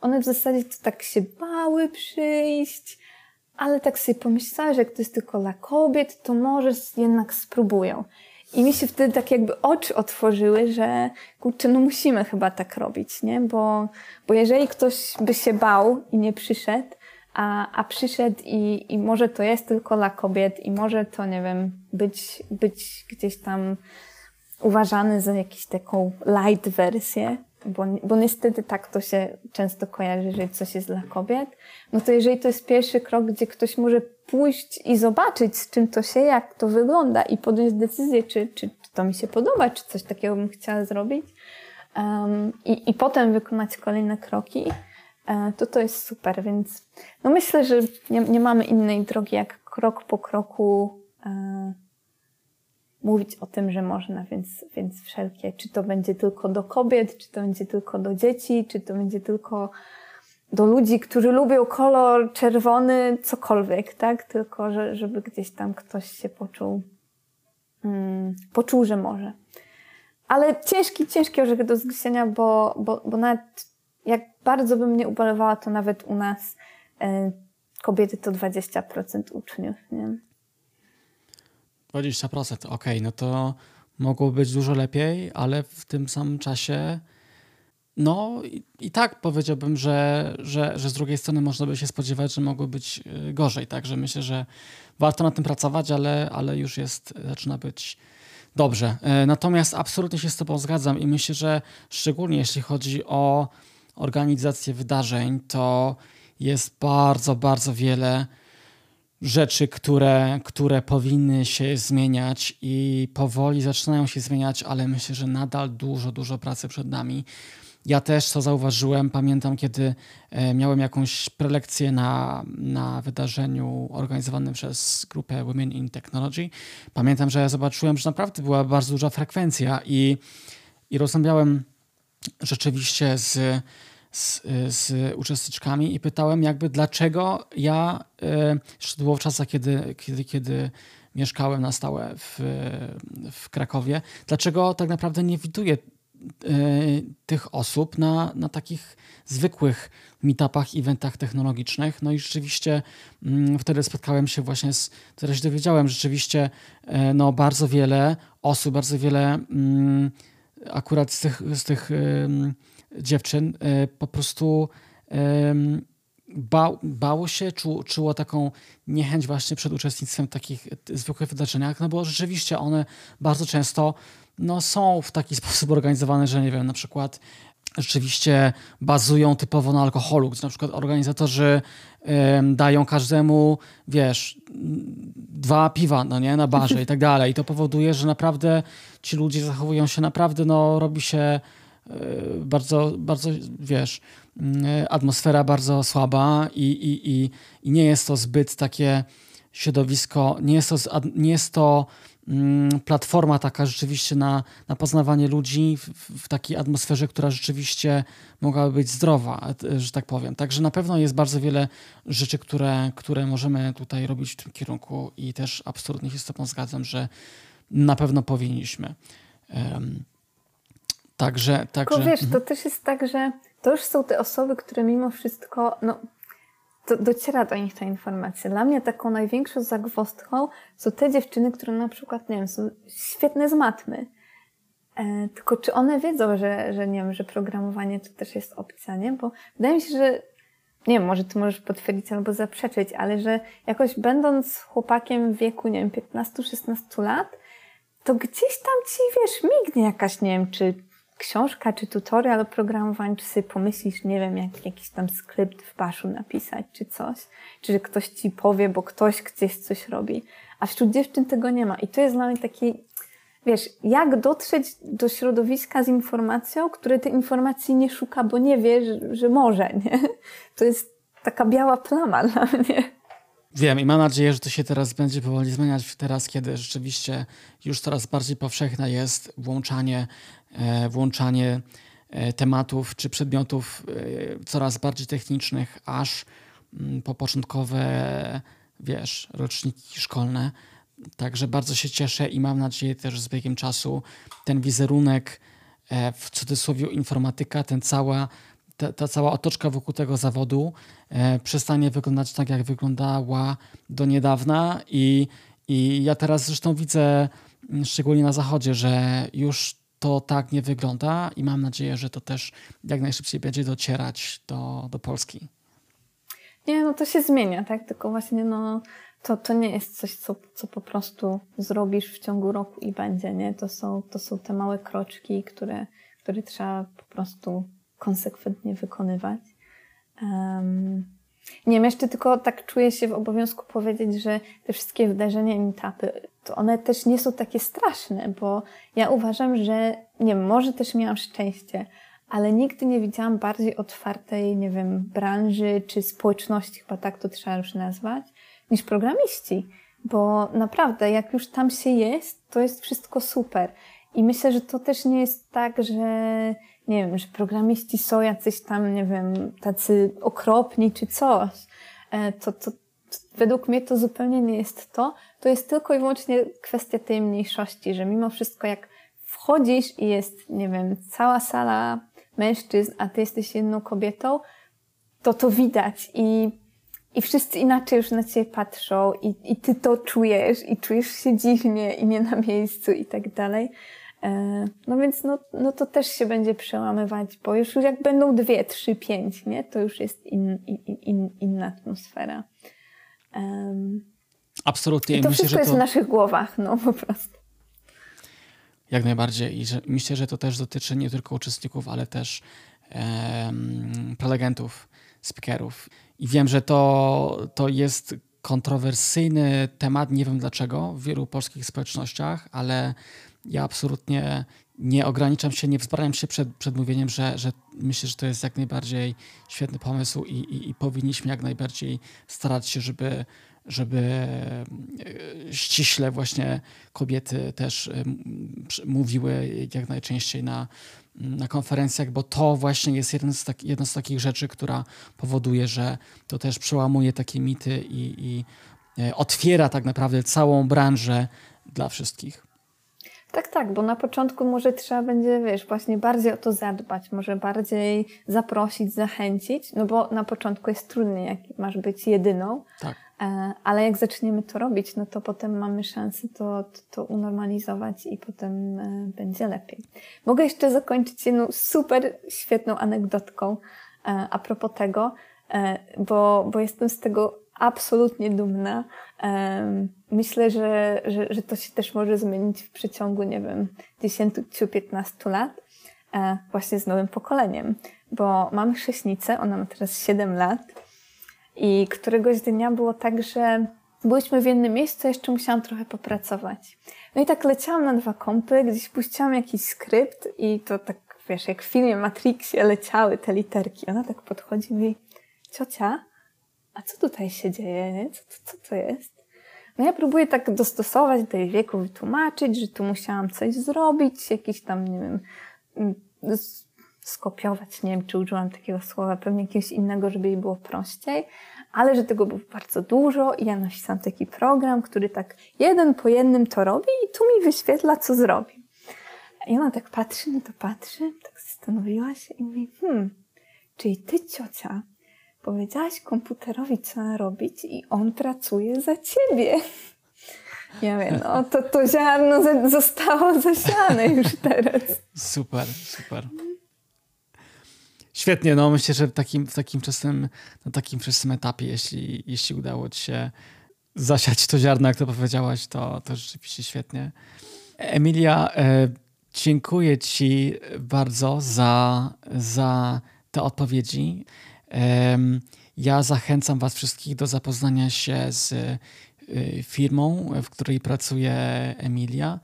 B: one w zasadzie to tak się bały przyjść, ale tak sobie pomyślały, że jak to jest tylko dla kobiet, to może jednak spróbują. I mi się wtedy tak jakby oczy otworzyły, że kurczę, no musimy chyba tak robić, nie? Bo, bo jeżeli ktoś by się bał i nie przyszedł, a, a przyszedł i, i może to jest tylko dla kobiet i może to, nie wiem, być, być gdzieś tam uważany za jakąś taką light wersję, bo, bo niestety tak to się często kojarzy, że coś jest dla kobiet, no to jeżeli to jest pierwszy krok, gdzie ktoś może pójść i zobaczyć, z czym to się, jak to wygląda i podjąć decyzję, czy, czy, czy to mi się podoba, czy coś takiego bym chciała zrobić. Um, i, i potem wykonać kolejne kroki, e, to to jest super, więc no myślę, że nie, nie mamy innej drogi, jak krok po kroku e, mówić o tym, że można, więc, więc wszelkie, czy to będzie tylko do kobiet, czy to będzie tylko do dzieci, czy to będzie tylko do ludzi, którzy lubią kolor czerwony, cokolwiek, tak? Tylko, że, żeby gdzieś tam ktoś się poczuł, hmm, poczuł, że może. Ale ciężki, ciężki orzech do zgryzienia, bo, bo, bo nawet jak bardzo bym nie ubolewała, to nawet u nas e, kobiety to 20% uczniów, nie?
A: 20%, okej, okay, no to mogło być dużo lepiej, ale w tym samym czasie no i, i, tak powiedziałbym, że, że, że z drugiej strony można by się spodziewać, że mogło być y, gorzej, także myślę, że warto nad tym pracować, ale, ale już jest, zaczyna być dobrze. E, natomiast absolutnie się z Tobą zgadzam i myślę, że szczególnie jeśli chodzi o organizację wydarzeń, to jest bardzo, bardzo wiele rzeczy, które, które powinny się zmieniać i powoli zaczynają się zmieniać, ale myślę, że nadal dużo, dużo pracy przed nami. Ja też to zauważyłem. Pamiętam, kiedy e, miałem jakąś prelekcję na, na wydarzeniu organizowanym przez grupę Women in Technology. Pamiętam, że ja zobaczyłem, że naprawdę była bardzo duża frekwencja i, i rozmawiałem rzeczywiście z, z, z uczestniczkami i pytałem jakby dlaczego ja, e, jeszcze było w czasach, kiedy, kiedy, kiedy mieszkałem na stałe w, w Krakowie, dlaczego tak naprawdę nie widuję tych osób na, na takich zwykłych meetupach, eventach technologicznych. No i rzeczywiście mm, wtedy spotkałem się właśnie z, wtedy się dowiedziałem, rzeczywiście e, no, bardzo wiele osób, bardzo wiele mm, akurat z tych, z tych dziewczyn e, po prostu ba, bało się, czu, czuło taką niechęć właśnie przed uczestnictwem w takich zwykłych wydarzeniach, no bo rzeczywiście one bardzo często no, są w taki sposób organizowane, że nie wiem, na przykład rzeczywiście bazują typowo na alkoholu, gdzie na przykład organizatorzy ym, dają każdemu, wiesz, dwa piwa, no nie, na barze i tak dalej. I to powoduje, że naprawdę ci ludzie zachowują się naprawdę, no robi się yy, bardzo, bardzo, wiesz, yy, atmosfera bardzo słaba i, i, i, i nie jest to zbyt takie środowisko, nie jest to, nie jest to Mm, platforma taka rzeczywiście na, na poznawanie ludzi w, w, takiej atmosferze, która rzeczywiście mogłaby być zdrowa, że tak powiem. Także na pewno jest bardzo wiele rzeczy, które, które możemy tutaj robić w tym kierunku i też absolutnie się z Tobą zgadzam, że na pewno powinniśmy. Um, także, także...
B: Tylko wiesz, to też jest tak, że to już są te osoby, które mimo wszystko, no, do, dociera do nich ta informacja. Dla mnie taką największą zagwozdką są te dziewczyny, które na przykład, nie wiem, są świetne z matmy. E, tylko czy one wiedzą, że, że nie wiem, że programowanie to też jest opcja, nie? Bo wydaje mi się, że nie wiem, może ty możesz potwierdzić albo zaprzeczyć, ale że jakoś będąc chłopakiem w wieku, nie wiem, 15-16 lat, to gdzieś tam ci, wiesz, mignie jakaś, nie wiem, czy książka, czy tutorial o programowaniu, czy sobie pomyślisz, nie wiem, jak jakiś tam skrypt w baszu napisać, czy coś, czy że ktoś ci powie, bo ktoś gdzieś coś robi. A wśród dziewczyn tego nie ma. I to jest dla mnie taki, wiesz, jak dotrzeć do środowiska z informacją, które tej informacji nie szuka, bo nie wie, że, że może, nie? To jest taka biała plama dla mnie.
A: Wiem i mam nadzieję, że to się teraz będzie powoli zmieniać, teraz kiedy rzeczywiście już coraz bardziej powszechne jest włączanie, włączanie e, tematów czy przedmiotów e, coraz bardziej technicznych, aż mm, po początkowe, wiesz, roczniki szkolne. Także bardzo się cieszę i mam nadzieję też, że z biegiem czasu ten wizerunek w cudzysłowie informatyka, ten cała ta, ta, cała otoczka wokół tego zawodu e, przestanie wyglądać tak, jak wyglądała do niedawna. I, I ja teraz zresztą widzę, mm, szczególnie na zachodzie, że już to tak nie wygląda i mam nadzieję, że to też jak najszybciej będzie docierać do, do Polski.
B: Nie, no to się zmienia, tak? Tylko właśnie no, to, to nie jest coś, co, co po prostu zrobisz w ciągu roku i będzie, nie? To są, to są te małe kroczki, które, które trzeba po prostu konsekwentnie wykonywać. Um, nie wiem, jeszcze tylko tak czuję się w obowiązku powiedzieć, że te wszystkie wydarzenia i meetupy, to one też nie są takie straszne, bo ja uważam, że nie wiem, może też miałam szczęście, ale nigdy nie widziałam bardziej otwartej, nie wiem, branży czy społeczności, chyba tak to trzeba już nazwać, niż programiści. Bo naprawdę, jak już tam się jest, to jest wszystko super. I myślę, że to też nie jest tak, że nie wiem, że programiści są jacyś tam, nie wiem, tacy okropni czy coś. E, to, to, według mnie to zupełnie nie jest to. To jest tylko i wyłącznie kwestia tej mniejszości, że mimo wszystko jak wchodzisz i jest, nie wiem, cała sala mężczyzn, a ty jesteś jedną kobietą, to to widać i, i wszyscy inaczej już na ciebie patrzą i, i ty to czujesz i czujesz się dziwnie i nie na miejscu i tak dalej. E, no więc no, no to też się będzie przełamywać, bo już jak będą dwie, trzy, pięć, nie? To już jest in, in, in, inna atmosfera.
A: Absolutnie.
B: I to myślę, wszystko jest to... w naszych głowach, no po prostu.
A: Jak najbardziej. I że, myślę, że to też dotyczy nie tylko uczestników, ale też um, prelegentów, speakerów. I wiem, że to, to jest kontrowersyjny temat, nie wiem dlaczego, w wielu polskich społecznościach, ale ja absolutnie nie ograniczam się, nie wzbraniam się przed, przed mówieniem, że, że myślę, że to jest jak najbardziej świetny pomysł i, i, i powinniśmy jak najbardziej starać się, żeby, żeby e, ściśle właśnie kobiety też e, mówiły jak najczęściej na, na konferencjach, bo to właśnie jest jeden z tak, jedna z takich rzeczy, która powoduje, że to też przełamuje takie mity i, i e, otwiera tak naprawdę całą branżę dla wszystkich.
B: Tak, tak, bo na początku może trzeba będzie, wiesz, właśnie bardziej o to zadbać, może bardziej zaprosić, zachęcić, no bo na początku jest trudniej, jak masz być jedyną.
A: Tak.
B: E, ale jak zaczniemy to robić, no to potem mamy szansę to, to, to unormalizować i potem e, będzie lepiej. Mogę jeszcze zakończyć jedną super świetną anegdotką e, a propos tego, bo, bo jestem z tego absolutnie dumna. Myślę, że, że, że to się też może zmienić w przeciągu, nie wiem, 10-15 lat, e, właśnie z nowym pokoleniem, bo mam chrześnicę, ona ma teraz 7 lat i któregoś dnia było tak, że byliśmy w jednym miejscu, jeszcze musiałam trochę popracować. No i tak leciałam na dwa kompy, gdzieś puściłam jakiś skrypt i to tak, wiesz, jak w filmie Matrixie leciały te literki. Ona tak podchodzi i mówi, ciocia, a co tutaj się dzieje, nie? Co, co, co to jest? No ja próbuję tak dostosować do jej wieku, wytłumaczyć, że tu musiałam coś zrobić, jakiś tam, nie wiem, skopiować, nie wiem, czy użyłam takiego słowa, pewnie jakiegoś innego, żeby jej było prościej, ale że tego było bardzo dużo i ja napisałam taki program, który tak jeden po jednym to robi i tu mi wyświetla, co zrobi. I ona tak patrzy, no to patrzy, tak zastanowiła się i mówi, hmm, czyli ty ciocia powiedziałaś komputerowi, co robić i on pracuje za ciebie. Ja wiem, no to, to ziarno zostało zasiane już teraz.
A: Super, super. Świetnie, no myślę, że w takim, w takim wczesnym, na takim wczesnym etapie, jeśli, jeśli udało ci się zasiać to ziarno, jak to powiedziałaś, to, to rzeczywiście świetnie. Emilia, e, dziękuję ci bardzo za, za te odpowiedzi. Ja zachęcam was wszystkich do zapoznania się z e, firmą, w której pracuje Emilia.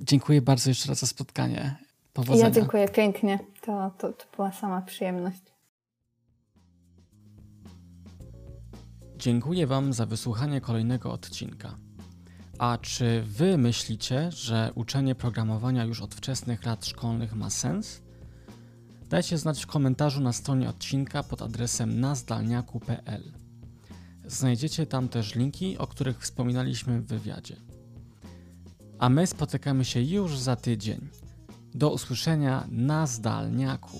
A: Dziękuję bardzo jeszcze raz za spotkanie. Powodzenia.
B: Ja dziękuję pięknie. To, to, to była sama przyjemność.
A: Dziękuję Wam za wysłuchanie kolejnego odcinka. A czy Wy myślicie, że uczenie programowania już od wczesnych lat szkolnych ma sens? Dajcie znać w komentarzu na stronie odcinka pod adresem nazdalniaku.pl. Znajdziecie tam też linki, o których wspominaliśmy w wywiadzie. A my spotykamy się już za tydzień. Do usłyszenia na zdalniaku.